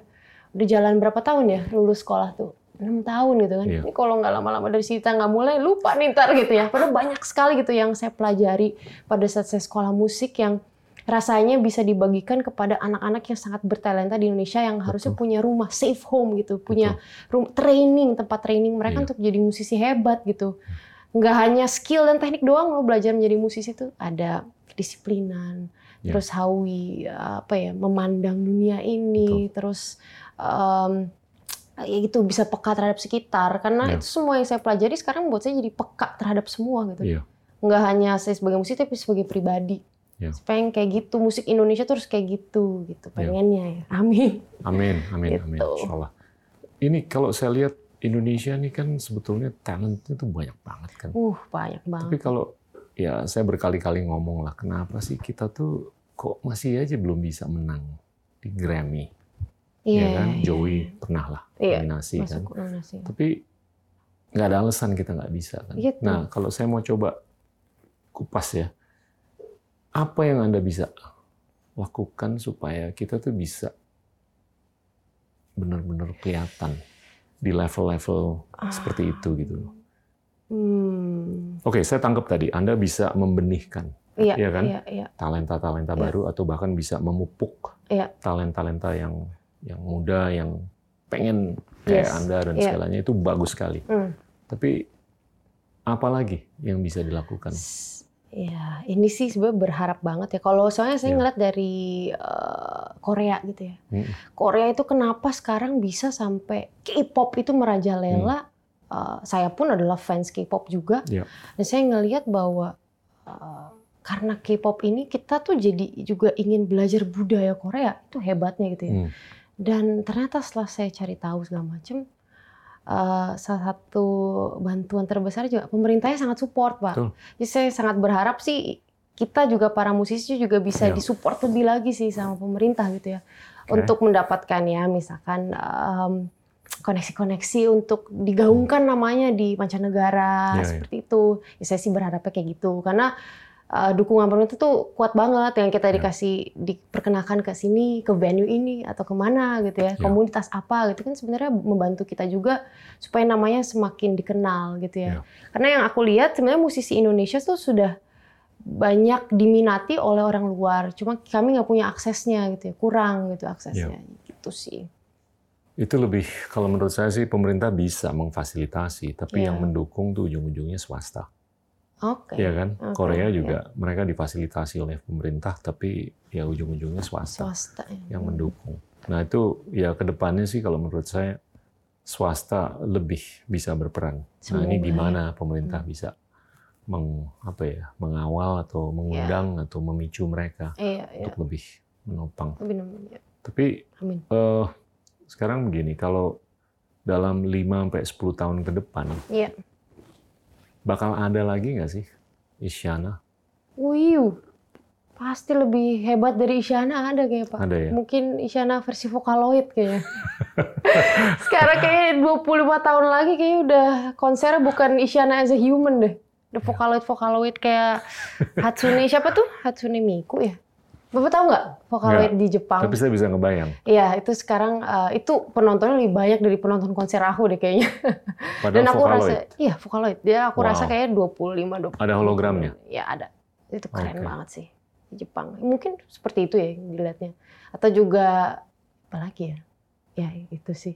udah jalan berapa tahun ya lulus sekolah tuh enam tahun gitu kan. Iya. Ini kalau nggak lama-lama dari situ nggak mulai lupa nih ntar gitu ya. Padahal banyak sekali gitu yang saya pelajari pada saat saya sekolah musik yang rasanya bisa dibagikan kepada anak-anak yang sangat bertalenta di Indonesia yang harusnya Betul. punya rumah safe home gitu, punya room, training tempat training mereka Iya. untuk jadi musisi hebat gitu. Nggak hanya skill dan teknik doang lo belajar menjadi musisi itu ada kedisiplinan, Iya. terus how we apa ya memandang dunia ini, terus em, ya gitu bisa peka terhadap sekitar karena Iya. itu semua yang saya pelajari sekarang buat saya jadi peka terhadap semua gitu Iya. nggak hanya saya sebagai musisi tapi sebagai pribadi Saya pengen kayak gitu musik Indonesia terus kayak gitu gitu Iya. pengennya ya amin Amin, amin, amin. Gitu. Insya Allah. Ini kalau saya lihat Indonesia ini kan sebetulnya talentnya tuh banyak banget kan. uh banyak Tapi banget kalau ya saya berkali-kali ngomong lah, kenapa sih kita tuh kok masih aja belum bisa menang di Grammy? iya ya kan? iya, Joey pernah lah Iya, nominasi kan. nominasi Tapi nggak ada alasan kita nggak bisa kan. Gitu. Nah kalau saya mau coba kupas ya, apa yang anda bisa lakukan supaya kita tuh bisa benar-benar kelihatan di level-level seperti itu gitu loh. hmm Oke, saya tangkap tadi Anda bisa membenihkan iya Iya kan? iya iya talenta-talenta Iya. baru atau bahkan bisa memupuk Iya. talenta-talenta yang yang muda yang pengen kayak Yes. Anda dan Iya. segalanya itu bagus sekali. Hmm. Tapi apa lagi yang bisa dilakukan? Ya, ini sih sebenarnya berharap banget ya. Kalau soalnya saya Iya. ngeliat dari eh, Korea gitu ya. Mm. Korea itu kenapa sekarang bisa sampai K-pop itu merajalela. Eh, saya pun adalah fans K-pop juga. Iya. Dan saya ngelihat bahwa eh, karena K-pop ini kita tuh jadi juga ingin belajar budaya Korea. Itu hebatnya gitu ya. Hmm. Dan ternyata setelah saya cari tahu segala macam, eh, salah satu bantuan terbesar juga pemerintahnya sangat support, Pak. Betul. Jadi saya sangat berharap sih kita juga para musisi juga bisa Iya. disupport lebih lagi sih sama pemerintah gitu ya. Oke. Untuk mendapatkan ya misalkan em, koneksi-koneksi untuk digaungkan namanya di mancanegara iya. seperti itu. Ya, saya sih berharapnya kayak gitu karena eh, dukungan pemerintah tuh kuat banget yang kita Iya. dikasih diperkenalkan ke sini ke venue ini atau ke mana gitu ya Iya. komunitas apa gitu kan sebenarnya membantu kita juga supaya namanya semakin dikenal gitu Iya. ya karena yang aku lihat sebenarnya musisi Indonesia tuh sudah banyak diminati oleh orang luar cuma kami nggak punya aksesnya gitu ya kurang gitu aksesnya gitu sih Itu lebih kalau menurut saya sih pemerintah bisa memfasilitasi, tapi Iya. yang mendukung tuh ujung-ujungnya swasta. Oke Iya kan? Oke, Korea iya. juga mereka difasilitasi oleh pemerintah, tapi ya ujung-ujungnya swasta. swasta ya. yang mendukung. Nah itu ya ke depannya sih kalau menurut saya swasta lebih bisa berperan. Nah ini Semoga gimana ya. pemerintah bisa meng, apa ya mengawal atau mengundang atau memicu mereka iya iya untuk lebih menopang. lebih nem- ya. Tapi amin eh, sekarang begini kalau dalam 5 sampai 10 tahun ke depan iya bakal ada lagi nggak sih Isyana? Wiu, pasti lebih hebat dari Isyana ada kayaknya Pak. Ada ya? Mungkin Isyana versi Vocaloid kayaknya. Sekarang kayaknya 25 tahun lagi kayaknya udah konsernya bukan Isyana as a human deh. Udah Vocaloid Vocaloid kayak Hatsune siapa tuh? Hatsune Miku ya. Bapak tahu nggak Vocaloid di Jepang? Tapi saya bisa ngebayang. Iya, itu sekarang eh, itu penontonnya lebih banyak dari penonton konser aku deh kayaknya. Padahal Dan aku Vocaloid. rasa iya Vocaloid. Dia aku Wow. rasa kayak 25 20. Ada hologramnya? Ya ada. Itu keren Oke. banget sih di Jepang. Mungkin seperti itu ya dilihatnya. Atau juga apa lagi ya? Ya itu sih.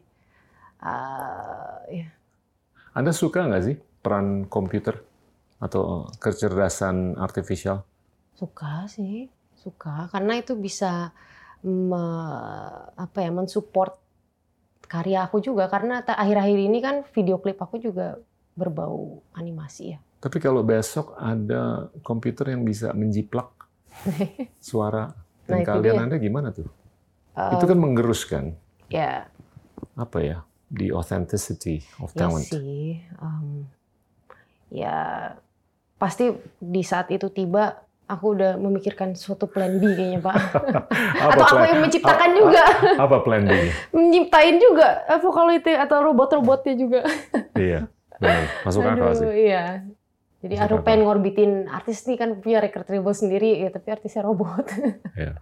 Ah, ya. Anda suka nggak sih peran komputer atau kecerdasan artifisial? Suka sih, suka karena itu bisa me- apa ya mensupport karya aku juga karena akhir-akhir ini kan video klip aku juga berbau animasi ya. Tapi kalau besok ada komputer yang bisa menjiplak suara dan Nah, kalian. Anda gimana tuh? Eh, itu kan menggeruskan ya apa ya? The authenticity of Ya talent. sih, em, ya pasti di saat itu tiba aku udah memikirkan suatu plan B kayaknya Pak. Apa atau aku plan- yang menciptakan a- juga, Apa plan B? menciptain juga apa kalau itu atau robot-robotnya juga. iya, benar. Masuk akal Aduh, sih. iya. Jadi Masuk aku akal. pengen ngorbitin artis nih kan punya record label sendiri ya, tapi artisnya robot. Iya.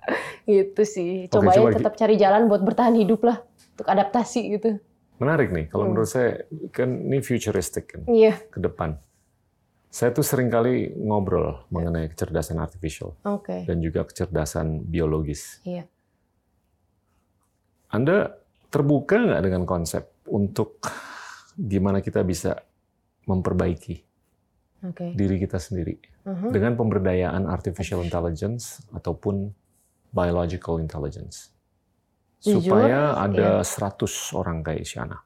gitu sih. Oke, coba gi- tetap cari jalan buat bertahan hidup lah untuk adaptasi gitu. Menarik nih. Kalau Hmm. menurut saya kan ini futuristic kan Iya, ke depan. Saya tuh sering kali ngobrol mengenai kecerdasan artificial oke. dan juga kecerdasan biologis. Iya. Anda terbuka nggak dengan konsep untuk gimana kita bisa memperbaiki Oke. diri kita sendiri Mhm. dengan pemberdayaan artificial intelligence ataupun biological intelligence Jujur, supaya iya. ada 100 orang kayak Isyana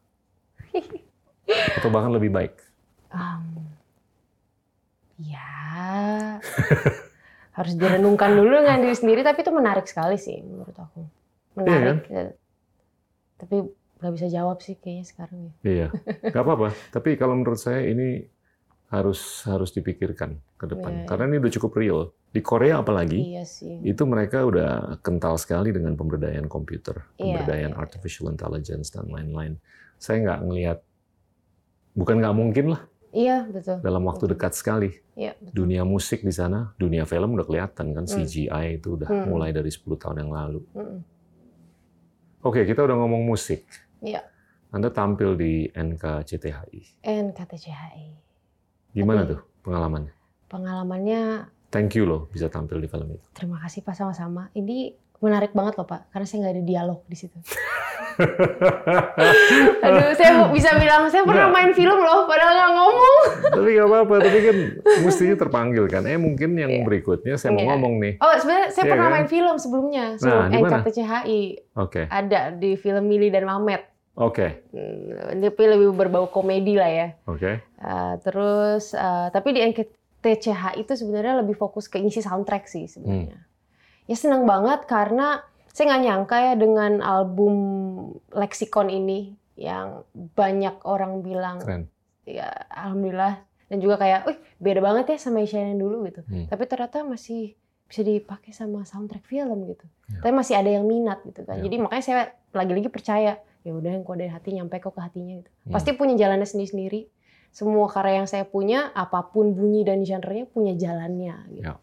atau bahkan lebih baik. Um, ya, harus direnungkan dulu dengan diri sendiri, tapi itu menarik sekali sih menurut aku. Menarik. ya. Tapi nggak bisa jawab sih kayaknya sekarang ya. Iya, nggak apa-apa. Tapi kalau menurut saya ini harus harus dipikirkan ke depan Iya, iya. karena ini udah cukup real. Di Korea apalagi Iya sih. itu mereka udah kental sekali dengan pemberdayaan komputer, Iya, pemberdayaan iya. artificial intelligence dan lain-lain. Saya nggak ngelihat, bukan nggak mungkin lah Iya betul. dalam waktu dekat sekali. Iya betul. Dunia musik di sana, dunia film udah kelihatan kan Hmm. CGI itu udah Hmm. mulai dari 10 tahun yang lalu. Mm-mm. Oke, kita udah ngomong musik. Iya. Anda tampil di NKCTHI. NKTCHI. Gimana Tapi- tuh pengalamannya? Pengalamannya Thank you loh bisa tampil di film itu. terima kasih Pak sama-sama. Ini menarik banget loh Pak, karena saya nggak ada dialog di situ. Aduh, saya bisa bilang saya pernah Nggak. main film loh, padahal nggak ngomong. tapi nggak apa-apa, tapi kan mestinya terpanggil kan. Eh mungkin yang Iya. berikutnya saya mau Iya. ngomong nih. Oh, sebenarnya saya Iya pernah kan? main film sebelumnya, sebelum mana? NKTCHI. Oke, Ada di film Mili dan Mamet. oke, Hmm, Tapi lebih berbau komedi lah ya. oke. Uh, terus, uh, tapi di NKTCHI itu sebenarnya lebih fokus ke isi soundtrack sih sebenarnya. Ya senang banget karena saya nggak nyangka ya dengan album Lexicon ini yang banyak orang bilang Keren. ya alhamdulillah dan juga kayak, wih beda banget ya sama Isyana yang dulu gitu. Hmm. Tapi ternyata masih bisa dipakai sama soundtrack film gitu. Ya. Tapi masih ada yang minat gitu kan. Ya. Jadi makanya saya lagi-lagi percaya ya udah yang dari hati nyampe kok ke hatinya gitu. Hmm. Pasti punya jalannya sendiri-sendiri. Semua karya yang saya punya, apa pun bunyi dan genre-nya punya jalannya Ya.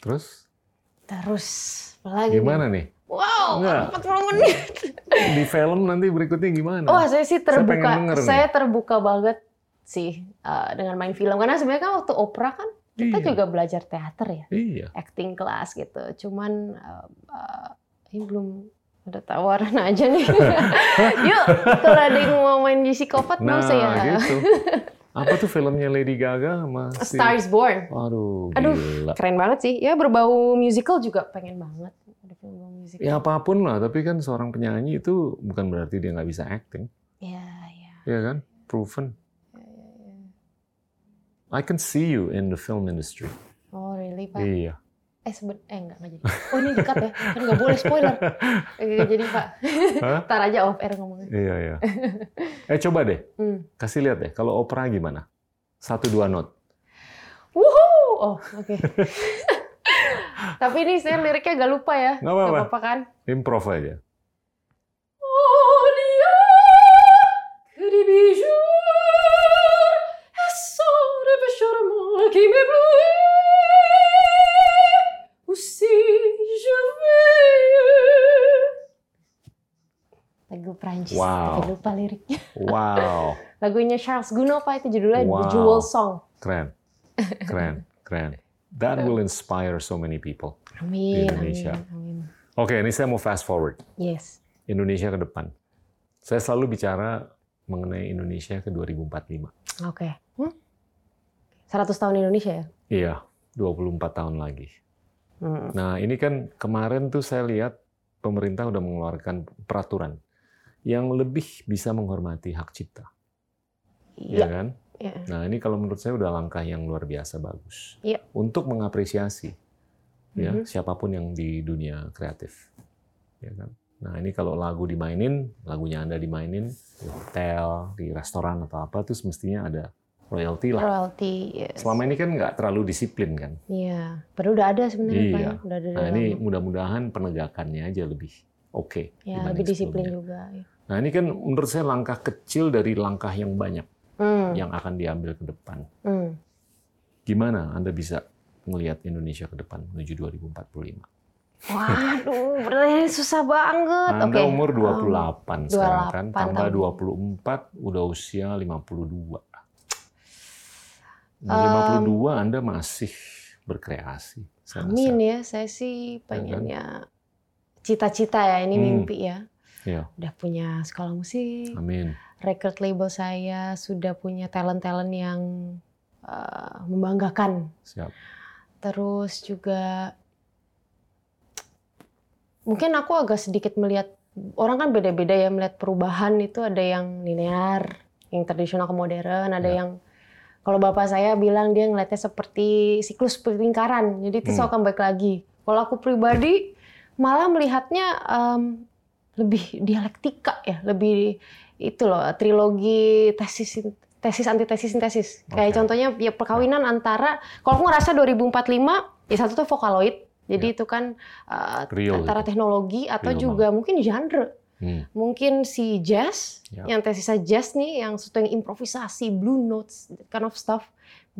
Terus Terus lagi? gimana nih? Wow, Enggak. 40 menit. Di film nanti berikutnya gimana? Wah, saya sih terbuka. nih. Saya terbuka banget sih uh, dengan main film karena sebenarnya kan waktu opera kan kita Iya. juga belajar teater ya, Iya. acting class gitu. Cuman uh, uh, ini belum ada tawaran aja nih. Yuk, kalau ada yang mau main di psikopat mau Nah, saya. gitu. Apa tuh filmnya Lady Gaga sama A si- Star is Born. Aduh, Aduh. gila. Keren banget sih. Ya berbau musical juga pengen banget. Ada film berbau musical. Ya apa pun lah, tapi kan seorang penyanyi itu bukan berarti dia nggak bisa acting, Ya, ya. ya kan? Proven. ya, ya, ya. I can see you in the film industry. Oh really Pak? Iya. Eh seben eh enggak enggak jadi. Oh ini dekat ya, kan nggak boleh spoiler. Eh, jadi Pak. Ntar aja off air ngomongnya. Iya, iya. Eh coba deh, Hmm. kasih lihat deh. Kalau opera gimana? Satu dua not. Wuhu! Oh oke. Tapi ini saya liriknya agak lupa ya. Nggak apa-apa. Apa-apa kan? Improv aja. Oh dia que des bijoux et qui m'éblouit. Lagu Prancis, Wow. tapi lupa liriknya. Wow, Lagunya Charles Gounod Pak itu judulnya Wow. The Jewel Song. keren, keren, keren. That will inspire so many people. Amin, Indonesia. amin, amin. Oke, ini saya mau fast forward. Yes. Indonesia ke depan. Saya selalu bicara mengenai Indonesia ke 2045. Oke. Hmm? 100 tahun Indonesia ya? Iya, 24 tahun lagi. Hmm. Nah, ini kan kemarin tuh saya lihat pemerintah udah mengeluarkan peraturan yang lebih bisa menghormati hak cipta, ya Iya. kan? iya. Nah, ini kalau menurut saya udah langkah yang luar biasa bagus. Iya. Untuk mengapresiasi ya Mhm. siapa pun yang di dunia kreatif. Ya kan? Nah, ini kalau lagu dimainin, lagunya Anda dimainin di hotel, di restoran atau apa tuh semestinya ada royalti lah. royalty. yes. Selama ini kan nggak terlalu disiplin kan. Iya, padahal udah ada sebenarnya Iya. ya. Udah ada Nah ini mudah-mudahan penegakannya aja lebih oke. ya dibanding lebih disiplin sebelumnya. juga. ya. Nah ini kan menurut saya langkah kecil dari langkah yang banyak Hmm. yang akan diambil ke depan. hmm. Gimana Anda bisa melihat Indonesia ke depan menuju 2045? Waduh, pertanyaannya susah banget. Anda Oke. umur Um, 28 sekarang kan, 28 tambah tambah. 24 udah usia 52. Nah, Um, 52 Anda masih berkreasi. Saya Amin rasa. ya, saya sih pengennya cita-cita ya, ini Hmm. mimpi ya. Iya. Udah punya sekolah musik, Amin. record label saya sudah punya talent-talent yang uh, membanggakan. Siap. Terus juga mungkin aku agak sedikit melihat orang kan beda-beda ya melihat perubahan itu ada yang linear, yang tradisional ke modern, ada Ya. yang kalau bapak saya bilang dia ngelihatnya seperti siklus lingkaran, jadi itu Hmm. akan baik lagi. Kalau aku pribadi malah melihatnya em, lebih dialektika ya, lebih itu loh trilogi tesis tesis antitesis sintesis. Kayak contohnya ya perkawinan antara kalau aku ngerasa 2045 ya satu tuh vokaloid. Jadi Ya. itu kan uh, Real antara gitu. teknologi atau Real juga mungkin genre. Hmm. Mungkin si jazz, Ya. yang tesisnya jazz nih, yang sesuatu yang improvisasi, blue notes, kind of stuff,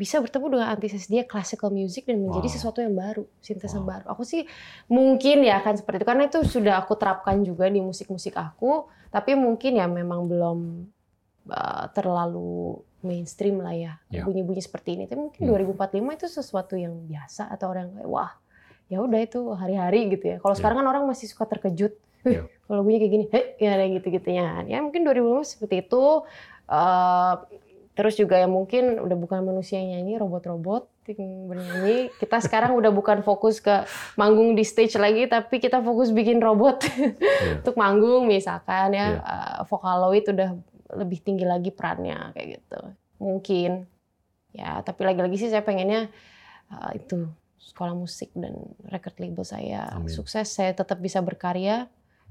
bisa bertemu dengan antithesis dia classical music dan menjadi Wow. sesuatu yang baru, sintesa Wow. baru. Aku sih mungkin ya akan seperti itu karena itu sudah aku terapkan juga di musik-musik aku, tapi mungkin ya memang belum uh, terlalu mainstream lah ya, Ya. bunyi-bunyi seperti ini. Tapi mungkin Hmm. 2045 itu sesuatu yang biasa atau orang kayak wah, ya udah itu hari-hari gitu ya. Kalau Ya. sekarang kan orang masih suka terkejut. "Wih, Ya. Kalau bunyi kayak gini, heh, ya ada gitu-gitunya. Ya mungkin 2050 seperti itu. Eh, terus juga ya mungkin udah bukan manusia yang nyanyi, robot-robot yang bernyanyi. Kita sekarang udah bukan fokus ke manggung di stage lagi, tapi kita fokus bikin robot Iya. untuk manggung misalkan ya. Iya. Eh, Vocaloid udah lebih tinggi lagi perannya kayak gitu. Mungkin. Ya, tapi lagi-lagi sih saya pengennya eh, itu sekolah musik dan record label saya Amin. sukses, saya tetap bisa berkarya,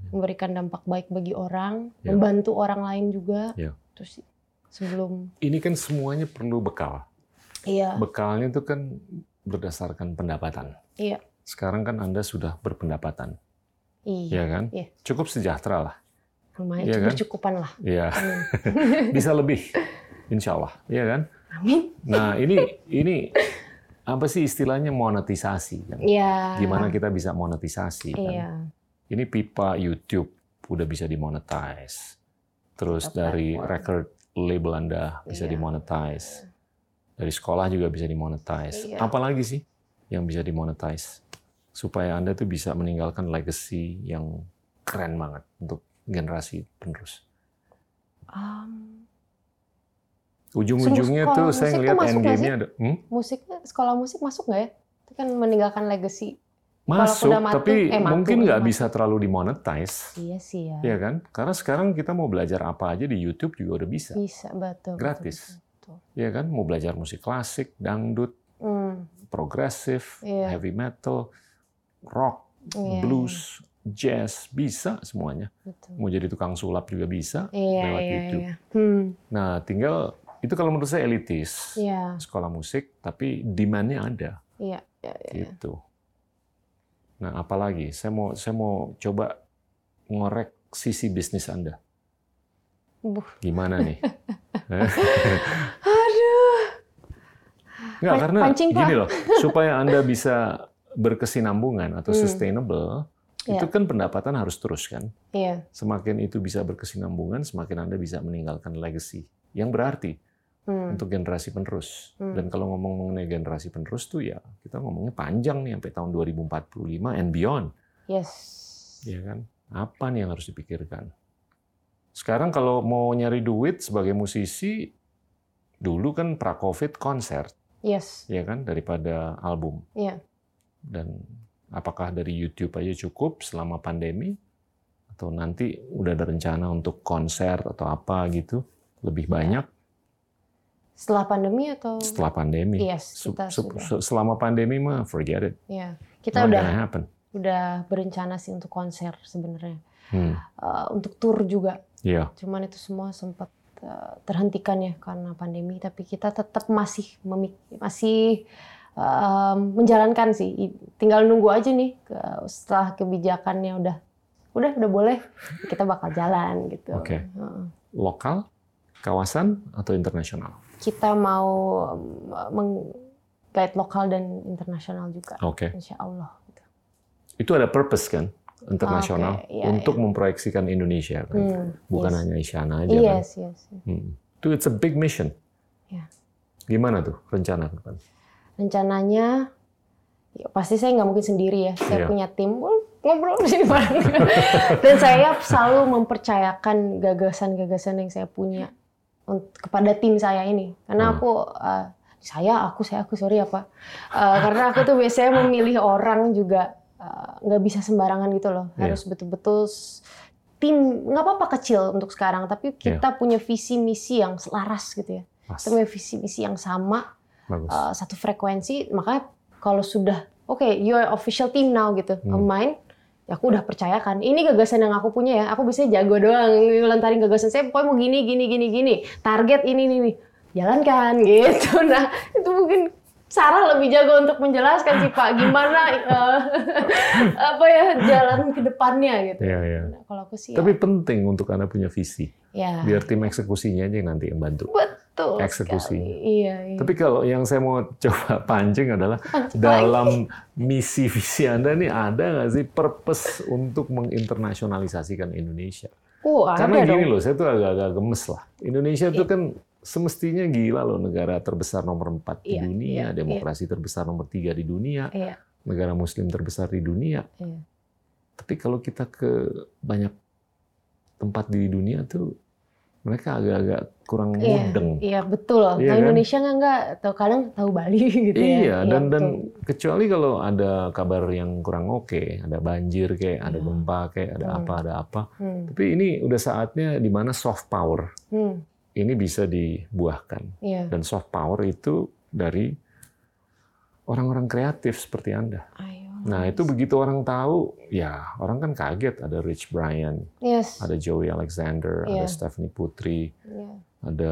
memberikan dampak baik bagi orang, Ya. membantu orang lain juga. Ya. Terus sebelum Ini kan semuanya perlu bekal. iya Bekalnya itu kan berdasarkan pendapatan. Iya. Sekarang kan Anda sudah berpendapatan, iya ya kan? Iya. Cukup sejahtera lah. lumayan Iya kan? cukupan lah. Iya. Bisa lebih, insya Allah, ya kan? Amin. Nah ini ini apa sih istilahnya monetisasi kan? Iya. Gimana kita bisa monetisasi kan? Iya. Ini pipa YouTube udah bisa dimonetize. Terus dari record label Anda bisa Iya. dimonetize. Dari sekolah juga bisa dimonetize. Iya. Apalagi sih yang bisa dimonetize? Supaya Anda tuh bisa meninggalkan legacy yang keren banget untuk generasi penerus. Um, Ujung-ujungnya tuh saya ngeliat endgame-nya ada. Hmm? musiknya sekolah musik masuk nggak ya? Itu kan meninggalkan legacy. Masuk, matu, tapi eh, matu, mungkin nggak bisa terlalu dimonetize. Iya sih ya. Ya kan? Karena sekarang kita mau belajar apa aja di YouTube juga udah bisa. Bisa betul. Gratis. betul, betul. Ya kan? Mau belajar musik klasik, dangdut, Hmm, progresif, Iya. heavy metal, rock, iya, blues, jazz, bisa semuanya. iya, betul. Mau jadi tukang sulap juga bisa Iya, lewat iya, YouTube. iya. Hmm, Nah, tinggal itu kalau menurut saya elitis iya, sekolah musik, tapi demand-nya ada iya, iya, iya. gitu. Nah, apalagi saya mau saya mau coba ngorek sisi bisnis Anda. Buh. Gimana nih? Aduh. Nggak, Pan- karena pancing, gini loh, supaya Anda bisa berkesinambungan atau Hmm. sustainable, Iya. itu kan pendapatan harus terus kan. Iya, Semakin itu bisa berkesinambungan, semakin Anda bisa meninggalkan legacy yang berarti hmm, untuk generasi penerus. Hmm. Dan kalau ngomong mengenai generasi penerus tuh ya kita ngomongnya panjang nih sampai tahun 2045 and beyond, yes. ya kan? Apa nih yang harus dipikirkan? Sekarang kalau mau nyari duit sebagai musisi, dulu kan pra-covid konser, Yes, ya kan, daripada album. Iya. Dan apakah dari YouTube aja cukup selama pandemi? Atau nanti udah ada rencana untuk konser atau apa gitu, lebih banyak setelah pandemi atau setelah pandemi? Yes, Se- kita se- se- Selama pandemi mah forget it. Iya, kita Not udah happen. udah berencana sih untuk konser sebenarnya, Hmm, Eh, untuk tour juga. Iya, Cuman itu semua sempat eh, terhentikan ya karena pandemi, tapi kita tetap masih memik masih em, menjalankan sih. Tinggal nunggu aja nih ke- setelah kebijakannya udah udah udah boleh, kita bakal jalan gitu. Oke. Heeh. Lokal, kawasan, atau internasional? Kita mau meng-guide lokal dan internasional juga, Oke. insya Allah. gitu. Itu ada purpose kan? Internasional Oke, iya, untuk memproyeksikan Indonesia kan? Hmm, Bukan yes. hanya Isyana aja kan? Yes, yes. Hmm. Itu it's a big mission. Ya. Gimana tuh rencana ke depan? rencananya ya pasti saya nggak mungkin sendiri ya. Saya Iya. punya tim "Oh, ngobrol di sini bareng. Dan saya selalu mempercayakan gagasan-gagasan yang saya punya kepada tim saya ini. Karena Hmm. aku eh, saya aku saya aku sorry apa. Eh, karena aku tuh biasanya memilih orang juga eh, nggak bisa sembarangan gitu loh. Iya. Harus betul-betul s- tim nggak apa-apa kecil untuk sekarang, tapi Iya. kita punya visi misi yang selaras gitu ya. Pas. Kita punya visi misi yang sama Bagus. uh, satu frekuensi makanya kalau sudah oke you're official team now gitu Hmm. of mine ya aku udah percayakan ini gagasan yang aku punya ya aku bisa jago doang lantarin gagasan saya pokoknya mau gini gini gini gini target ini ini nih jalankan gitu nah itu mungkin Sarah lebih jago untuk menjelaskan sih Pak gimana uh, apa ya jalan ke depannya gitu. Iya, iya. Nah, kalau aku sih Tapi penting untuk Anda punya visi. ya, ya Biar tim eksekusinya aja yang nanti yang bantu. betul eksekusinya. sekali. Iya, iya. Tapi kalau yang saya mau coba pancing adalah Pancing dalam misi visi Anda nih ada nggak sih purpose untuk menginternasionalisasikan Indonesia? Oh, ada Karena gini dong. loh, saya tuh agak-agak gemes lah. Indonesia itu kan semestinya gila loh, negara terbesar nomor 4 di Iya, dunia, iya, demokrasi terbesar nomor 3 di dunia, Iya, negara muslim terbesar di dunia. iya. Tapi kalau kita ke banyak tempat di dunia tuh mereka agak-agak kurang Iya, mudeng. Iya betul. Iya nah kan? Indonesia nggak nggak tahu kadang tahu Bali gitu ya. Iya, dan dan betul. kecuali kalau ada kabar yang kurang oke, ada banjir kayak, ada Iya. gempa kayak, ada Hmm. apa, ada apa. Hmm, Tapi ini udah saatnya di mana soft power hmm, ini bisa dibuahkan. iya. Dan soft power itu dari orang-orang kreatif seperti Anda. Ayo. Nah, itu begitu orang tahu, ya orang kan kaget. Ada Rich Brian, Yes. ada Joey Alexander, ada Iya. Stephanie Putri, Iya. ada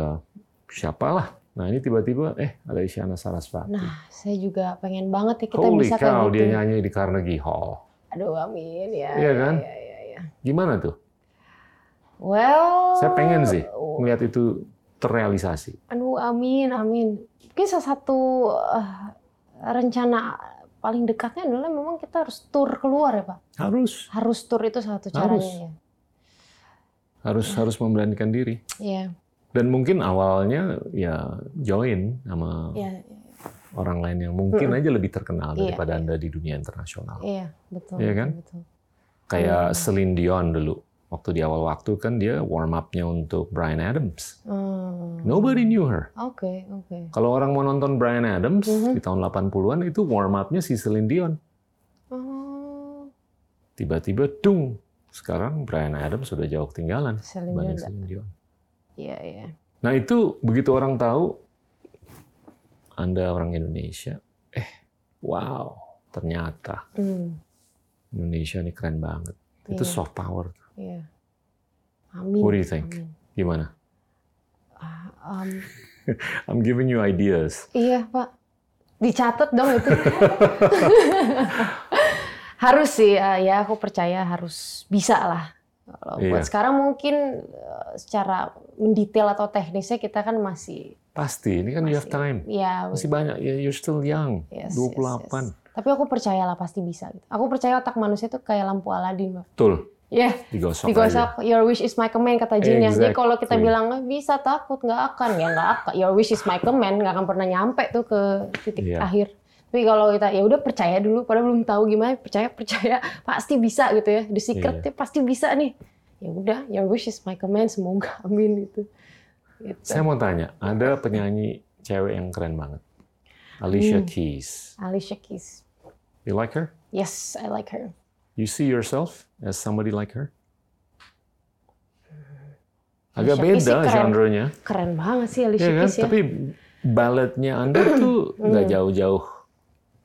siapalah. Nah, ini tiba-tiba, eh, ada Isyana Sarasvati. Nah, saya juga pengen banget ya kita Holy bisa cow, kayak gitu. dia nyanyi di Carnegie Hall. Aduh, amin ya. Iya kan? Iya, iya, iya. Gimana tuh? Well. Saya pengen sih oh, melihat itu terrealisasi. Aduh, amin, amin. Mungkin salah satu eh, rencana paling dekatnya adalah memang kita harus tur keluar ya Pak. Harus, Harus tur itu salah satu Harus. caranya ya. harus, harus memberanikan diri. Iya, Dan mungkin awalnya ya join sama iya, orang lain yang mungkin Mm-mm. aja lebih terkenal Iya, daripada iya. Anda di dunia internasional. iya, betul. Iya kan? betul. Kayak Hmm. Celine Dion dulu. Waktu di awal waktu kan dia warm up-nya untuk Brian Adams. Hmm. Nobody knew her. Oke, oke. Kalau orang mau nonton Brian Adams Mhm. di tahun 80-an itu warm up-nya si Celine Dion. Oh, Tiba-tiba dung. Sekarang Brian Adams sudah jauh ketinggalan Celine dibanding Dion. Celine Dion. Iya, iya. Nah itu begitu orang tahu Anda orang Indonesia, eh wow ternyata Hmm, Indonesia ini keren banget. Itu Iya. soft power. Iya. Amin. What do you think? amin. Gimana? Ah, um, I'm giving you ideas. iya, Pak. Dicatat dong itu. harus sih, eh, ya aku percaya harus bisa lah. Kalau buat Iya. sekarang mungkin eh, secara mendetail atau teknisnya kita kan masih, Pasti, ini kan you have Masih. time. ya Masih banyak, ya you're still young. Yes, 28. yes, yes. Tapi aku percaya lah pasti bisa. gitu. Aku percaya otak manusia itu kayak lampu Aladin, Pak. Betul, Ya, digosok, aja. digosok. Your wish is my command kata Jin ya. Jadi kalau kita Exactly. bilang "Ah, bisa takut nggak akan ya nggak akan. Your wish is my command nggak akan pernah nyampe tuh ke titik Iya. akhir. Tapi kalau kita ya udah percaya dulu, padahal belum tahu gimana percaya percaya pasti bisa gitu ya. The secret Iya. pasti bisa nih. Ya udah, your wish is my command. Semoga amin gitu. gitu. Saya mau tanya, ada penyanyi cewek yang keren banget. Alicia Hmm. Keys. Alicia Keys. You like her? Yes, I like her. You see yourself as somebody like her? Agak Alicia beda keren. genre-nya. Keren banget sih Alicia Iya kan? Keys ya. Tapi balletnya Anda tuh nggak Hmm. jauh-jauh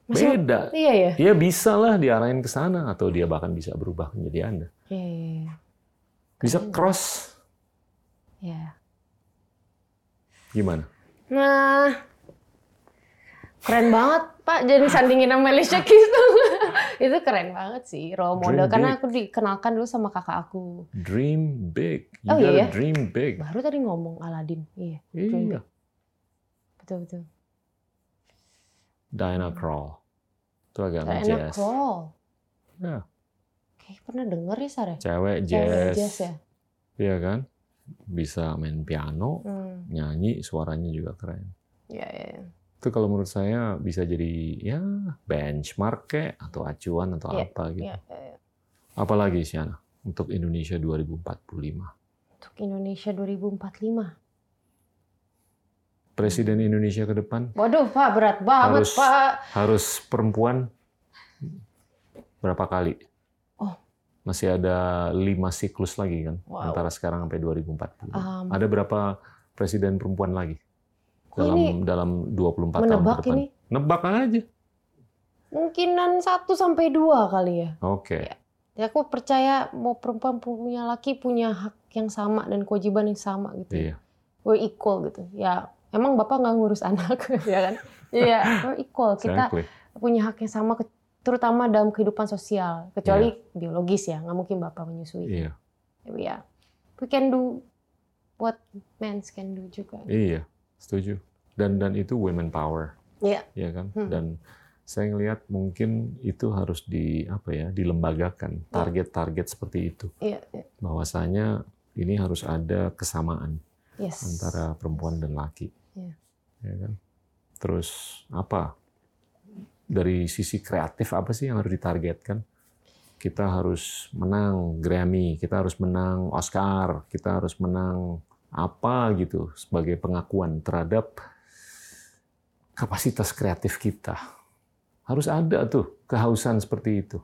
beda. Iya ya. Dia bisa lah diarahin ke sana atau dia bahkan bisa berubah menjadi Anda. Iya, iya, iya. Bisa cross Ya. Gimana? Nah, keren banget Pak jadi sandingin sama Alicia Keys tuh. itu keren banget sih role model Dream karena big. aku dikenalkan dulu sama kakak aku. Dream big. You Oh, iya ya? dream big. Baru tadi ngomong Aladdin. Iya, Iya. betul betul. Diana Krall. Itu agak Diana jazz. Krall. Ya, Kayak pernah denger ya Sar ya? cewek Cewek jazz. jazz ya. Iya kan? Bisa main piano, Hmm. nyanyi, suaranya juga keren. Iya, iya, iya. Itu kalau menurut saya bisa jadi ya benchmark kayak atau acuan atau Iya, apa gitu. Iya, iya. Apalagi Siana untuk Indonesia 2045. Untuk Indonesia 2045. Presiden Indonesia ke depan Waduh, Pak, berat banget, Harus- Pak. harus perempuan berapa kali? Oh. Masih ada lima siklus lagi kan Wow. antara sekarang sampai 2040. Um, Ada berapa presiden perempuan lagi dalam ini dalam 24 tahun ke menebak depan? ini Nebak aja. mungkinan 1 sampai 2 kali ya. Oke. Iya. Ya, aku percaya mau perempuan punya laki punya hak yang sama dan kewajiban yang sama gitu. Iya. We're equal gitu. Ya, emang Bapak nggak ngurus anak ya kan? Iya, we're equal. Kita Exactly. punya hak yang sama terutama dalam kehidupan sosial, kecuali Iya. biologis ya, nggak mungkin Bapak menyusui. Iya. Ya, we can do what men can do juga. Iya. Setuju. Dan dan itu women power. Iya. Iya kan? Hmm. Dan saya ngelihat mungkin itu harus di apa ya dilembagakan target-target seperti itu Iya, iya. bahwasanya ini harus ada kesamaan yes. antara perempuan dan laki. Iya. Ya kan? Terus apa? Dari sisi kreatif apa sih yang harus ditargetkan? Kita harus menang Grammy, kita harus menang Oscar, kita harus menang apa gitu sebagai pengakuan terhadap kapasitas kreatif kita. Harus ada tuh kehausan seperti itu.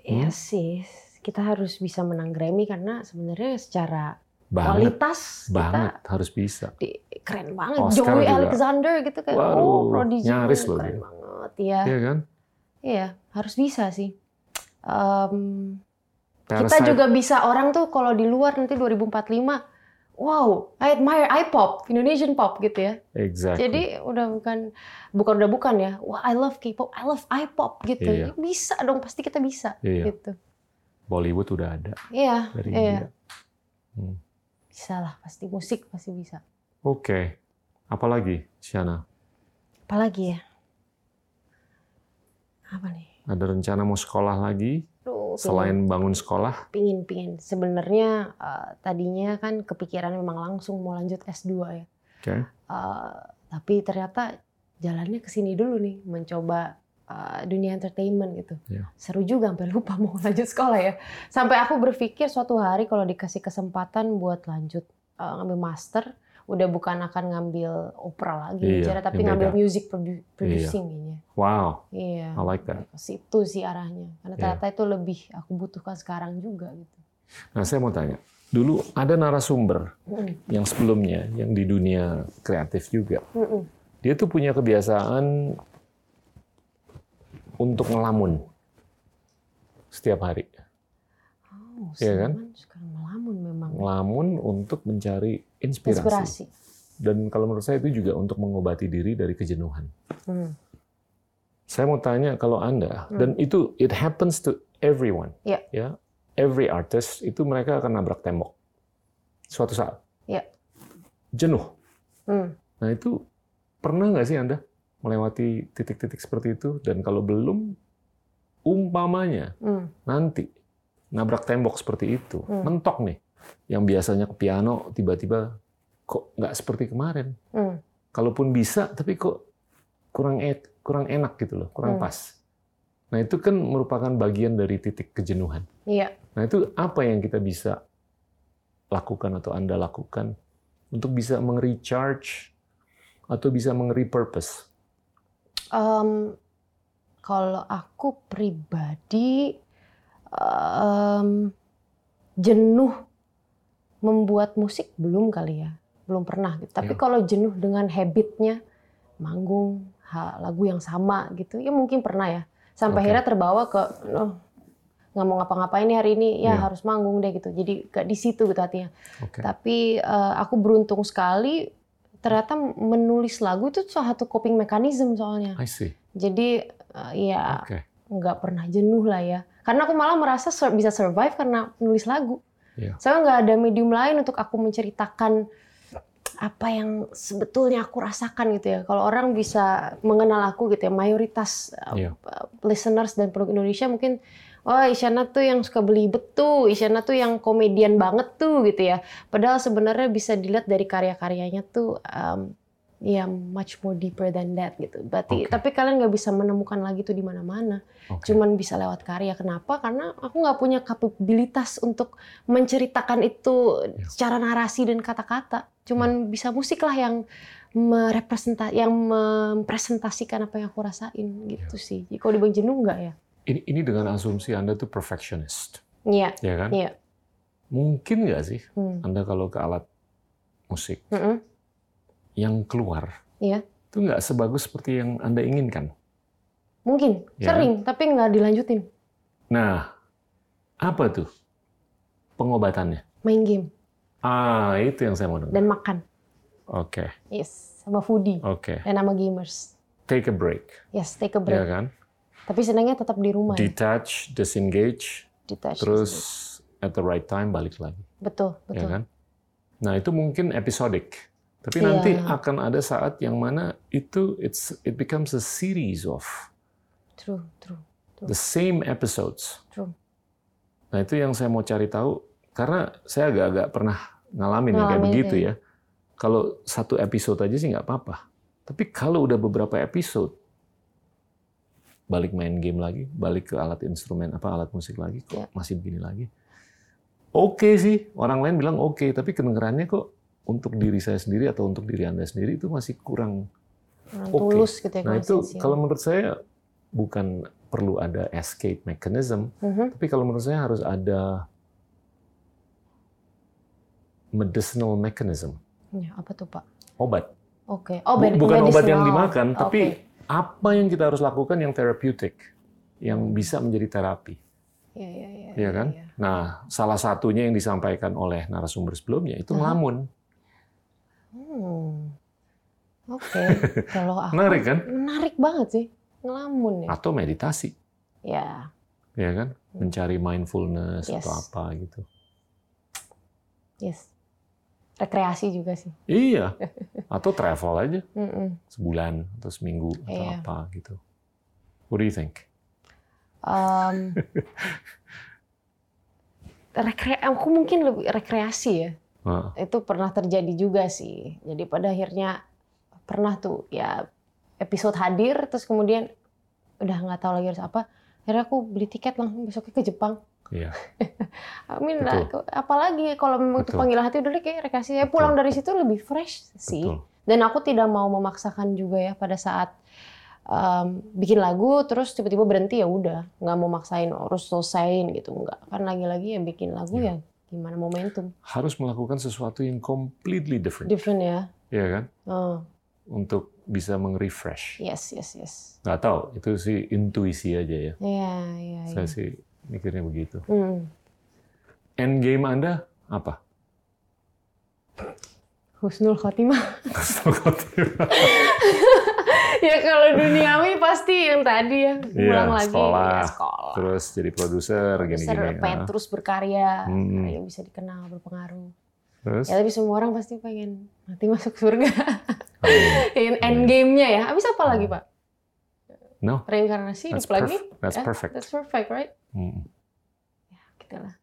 Iya Hmm? sih, kita harus bisa menang Grammy karena sebenarnya secara Banget, kualitas banget kita harus bisa. di- keren banget. Oscar Joey juga. Alexander gitu kayak Waduh, oh Prodigy nyaris loh keren dia. banget ya. Iya kan? Iya, harus bisa sih. Em, kita juga bisa orang tuh kalau di luar nanti 2045 Wow, I admire I-pop, Indonesian pop gitu ya. Exactly. Jadi udah bukan bukan udah bukan ya. Wah, I love K-pop, I love I-pop gitu. Iya. Bisa dong, pasti kita bisa Iya. gitu. Bollywood udah ada Iya, dari iya. India. Hmm. Bisa lah, pasti musik pasti bisa. Oke. Apalagi, Shana? Apalagi ya? Apa nih? Ada rencana mau sekolah lagi Selain bangun sekolah? pingin pingin. Sebenarnya eh, tadinya kan kepikiran memang langsung mau lanjut S2 ya. Oke. Eh, tapi ternyata jalannya ke sini dulu nih, mencoba eh, dunia entertainment gitu. Iya. Seru juga sampai lupa mau lanjut sekolah ya. Sampai aku berpikir suatu hari kalau dikasih kesempatan buat lanjut eh, ngambil master, udah bukan akan ngambil opera lagi Iya, bicara, tapi ngambil beda. music produ- producing kayaknya. Wow, Iya. I like that. Situ sih arahnya. Karena Iya. ternyata itu lebih aku butuhkan sekarang juga gitu. Nah, saya mau tanya. Dulu ada narasumber Mm-mm. yang sebelumnya, yang di dunia kreatif juga. Mm-mm. Dia tuh punya kebiasaan untuk ngelamun setiap hari. Oh, Iya kan? Suka. Ngelamun untuk mencari inspirasi. Inspirasi. Dan kalau menurut saya itu juga untuk mengobati diri dari kejenuhan. Hmm. Saya mau tanya kalau Anda, Hmm. dan itu it happens to everyone. Iya. Ya, every artist itu mereka akan nabrak tembok suatu saat. Iya. Jenuh. Hmm. Nah itu pernah nggak sih Anda melewati titik-titik seperti itu? Dan kalau belum, umpamanya Hmm. nanti nabrak tembok seperti itu, Hmm. mentok nih, yang biasanya ke piano tiba-tiba kok nggak seperti kemarin. Hmm. Kalaupun bisa, tapi kok kurang e- kurang enak gitu loh, kurang Hmm. pas. Nah itu kan merupakan bagian dari titik kejenuhan. Iya. Nah itu apa yang kita bisa lakukan atau Anda lakukan untuk bisa meng-recharge atau bisa meng-repurpose? Em, kalau aku pribadi em, jenuh membuat musik belum kali ya, belum pernah. Gitu. Tapi Iya. kalau jenuh dengan habitnya manggung lagu yang sama gitu, ya mungkin pernah ya. Sampai Oke. akhirnya terbawa ke oh, nggak mau ngapa-ngapain hari ini, ya Iya. harus manggung deh gitu. Jadi gak di situ gitu hatinya. Oke. Tapi eh, aku beruntung sekali ternyata menulis lagu itu salah satu coping mechanism soalnya. I see. Jadi uh, ya Oke. nggak pernah jenuh lah ya. Karena aku malah merasa sur- bisa survive karena menulis lagu. Iya. Saya nggak ada medium lain untuk aku menceritakan apa yang sebetulnya aku rasakan gitu ya. Kalau orang bisa mengenal aku gitu ya, mayoritas uh, Iya. listeners dan penduduk Indonesia mungkin Oh, Isyana tuh yang suka belibet tuh, Isyana tuh yang komedian banget tuh gitu ya. Padahal sebenarnya bisa dilihat dari karya-karyanya tuh um, ya much more deeper than that gitu. Berarti Oke. tapi kalian nggak bisa menemukan lagi tuh di mana-mana. Oke. Cuman bisa lewat karya. Kenapa? Karena aku nggak punya kapabilitas untuk menceritakan itu Ya. secara narasi dan kata-kata. Cuman bisa musik lah yang merepresenta yang mempresentasikan apa yang aku rasain gitu sih. Jadi kalau dibilang jenuh nggak ya? Ini, ini dengan asumsi Anda tuh perfectionist, Iya, ya kan? iya. Mungkin nggak sih Hmm. Anda kalau ke alat musik Mm-mm. Yang keluar Iya. itu nggak sebagus seperti yang Anda inginkan? Mungkin Ya. sering, tapi nggak dilanjutin. Nah, apa tuh pengobatannya? Main game Ah, itu yang saya mau dengar. dan makan. Oke, Yes, sama foodie oke. dan sama gamers. Take a break, Yes, take a ya break. kan? Tapi senangnya tetap di rumah. ya. Detach, disengage, Detach. terus at the right time balik lagi, betul, ya betul. kan? Nah, itu mungkin episodik. Tapi Iya. nanti akan ada saat yang mana itu it's it becomes a series of True, true, the same episodes. true. Nah, itu yang saya mau cari tahu karena saya agak-agak pernah ngalamin, yang kayak Ngalamin begitu itu ya. Kalau satu episode aja sih nggak apa-apa. Tapi kalau udah beberapa episode, balik main game lagi, balik ke alat instrumen apa alat musik lagi, kok Ya. masih begini lagi. Oke sih, orang lain bilang oke, tapi kedengarannya kok untuk diri saya sendiri atau untuk diri anda sendiri itu masih kurang. Oke. tulus gitu ya. Nah itu kalau menurut saya bukan perlu ada escape mechanism, Mhm. tapi kalau menurut saya harus ada medicinal mechanism, Ya, apa tuh Pak? obat. Oke. Oh, Bu- med- bukan obat yang dimakan, tapi apa yang kita harus lakukan yang therapeutic, yang bisa menjadi terapi, Iya, iya, iya. ya kan? iya. Nah, salah satunya yang disampaikan oleh narasumber sebelumnya itu Aha. Hmm. Oke. Kalau aku Menarik kan? menarik banget sih. Ngelamun ya. Atau meditasi, Ya. ya kan? Mencari mindfulness Yes. atau apa gitu. Yes. Rekreasi juga sih. Iya. Atau travel aja sebulan atau seminggu atau Iya. apa gitu. What do you think? Um, rekre aku mungkin lebih rekreasi ya. Nah, Itu pernah terjadi juga sih. Jadi pada akhirnya pernah tuh ya episode hadir terus kemudian udah nggak tahu lagi harus apa. Akhirnya aku beli tiket langsung besoknya ke Jepang. Iya. Amin lah. Apalagi kalau memang itu panggilan hati udah deh kayak rekreasi. Ya pulang Betul. dari situ lebih fresh sih. Betul. Dan aku tidak mau memaksakan juga ya pada saat um, bikin lagu terus tiba-tiba berhenti ya udah nggak mau maksain harus selesaiin gitu nggak kan lagi-lagi ya bikin lagu Iya. ya gimana momentum Harus melakukan sesuatu yang completely different, different ya ya kan? oh, Untuk bisa meng-refresh. yes yes yes Nggak tahu, itu sih intuisi aja ya. ya ya ya Saya sih mikirnya begitu. hmm. End game Anda apa? Husnul Khotimah ya kalau duniawi pasti yang tadi ya Iya, ulang lagi sekolah. ya, sekolah Terus jadi produser, gini-gini. pengen ah. terus berkarya Hmm. karya bisa dikenal berpengaruh Terus? Ya tapi semua orang pasti pengen mati masuk surga. Amin. In end game-nya ya. Habis apa lagi, Pak? No, Reinkarnasi that's, hidup lagi? that's Ya, perfect. That's perfect, right? Hmm. Gitu lah.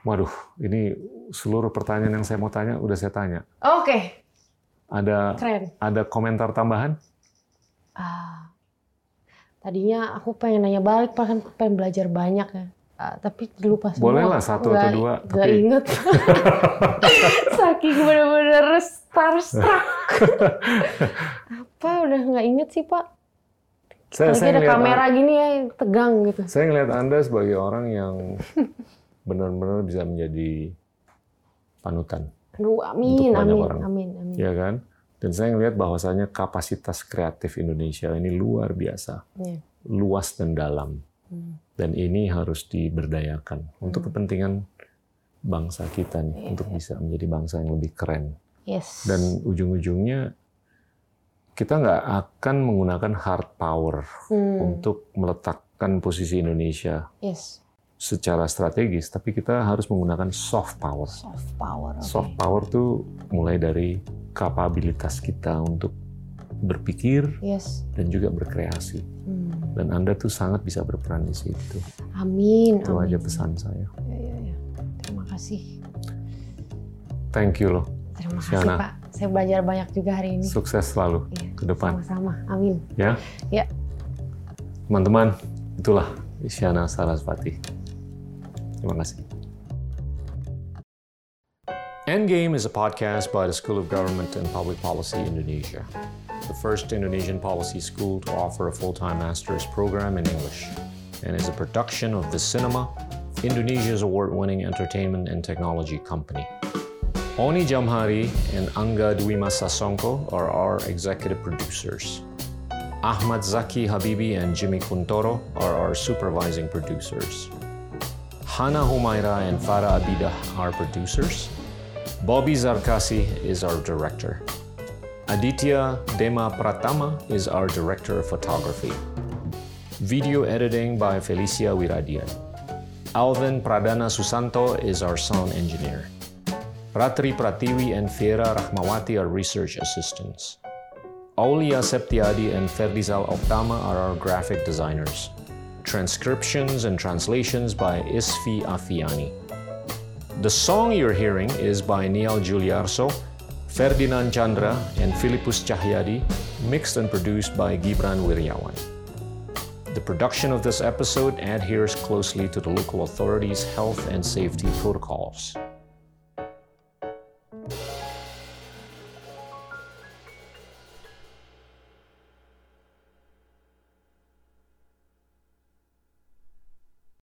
Waduh, ini seluruh pertanyaan yang saya mau tanya udah saya tanya. Oke, Ada keren. ada komentar tambahan? Ah, tadinya aku pengen nanya balik, Pak, kan pengen belajar banyak ya. Ah, tapi lupa semua. Boleh lah, satu atau Nggak- dua, Nggak tapi- inget. Saking bener-bener starstruck. Apa udah nggak inget sih, Pak? Saya, saya ada kamera gini ya, tegang gitu. Saya ngelihat Anda sebagai orang yang benar-benar bisa menjadi panutan, Aduh, amin, Untuk banyak amin, orang. amin, amin. ya kan? Dan saya ngelihat bahwasanya kapasitas kreatif Indonesia ini luar biasa, Iya. luas dan dalam. Hmm. Dan ini harus diberdayakan untuk kepentingan bangsa kita nih, Iya, untuk bisa menjadi bangsa yang lebih keren. Yes. Dan ujung-ujungnya kita nggak akan menggunakan hard power Hmm, untuk meletakkan posisi Indonesia yes. Secara strategis, tapi kita harus menggunakan soft power. Soft power. oke. Soft power tuh mulai dari kapabilitas kita untuk berpikir Yes. dan juga berkreasi. Hmm. Dan Anda tuh sangat bisa berperan di situ. Amin. Itu amin. aja pesan saya. Ya, ya, ya. Terima kasih. Thank you loh. Terima kasih Siana. Pak. Saya belajar banyak juga hari ini. Sukses selalu Iya, ke depan. Sama-sama. Amin. Ya. Ya. Teman-teman, itulah Isyana Sarasvati. Terima kasih. Endgame is a podcast by the School of Government and Public Policy Indonesia, the first Indonesian policy school to offer a full-time master's program in English, and is a production of the Cinema, Indonesia's award-winning entertainment and technology company. Oni Jamhari and Angga Dwi Masa Songko are our executive producers. Ahmad Zaki Habibi and Jimmy Kuntoro are our supervising producers. Hana Humaira and Farah Abida are producers. Bobby Zarkasi is our director. Aditya Dema Pratama is our director of photography. Video editing by Felicia Wiradian. Alvin Pradana Susanto is our sound engineer. Ratri Pratiwi and Fiera Rahmawati are research assistants. Aulia Septiadi and Ferdizal Optama are our graphic designers. Transcriptions and translations by Isfi Afiani. The song you're hearing is by Niall Giuliarso, Ferdinand Chandra, and Philippus Cahyadi, mixed and produced by Gibran Wiryawan. The production of this episode adheres closely to the local authorities' health and safety protocols.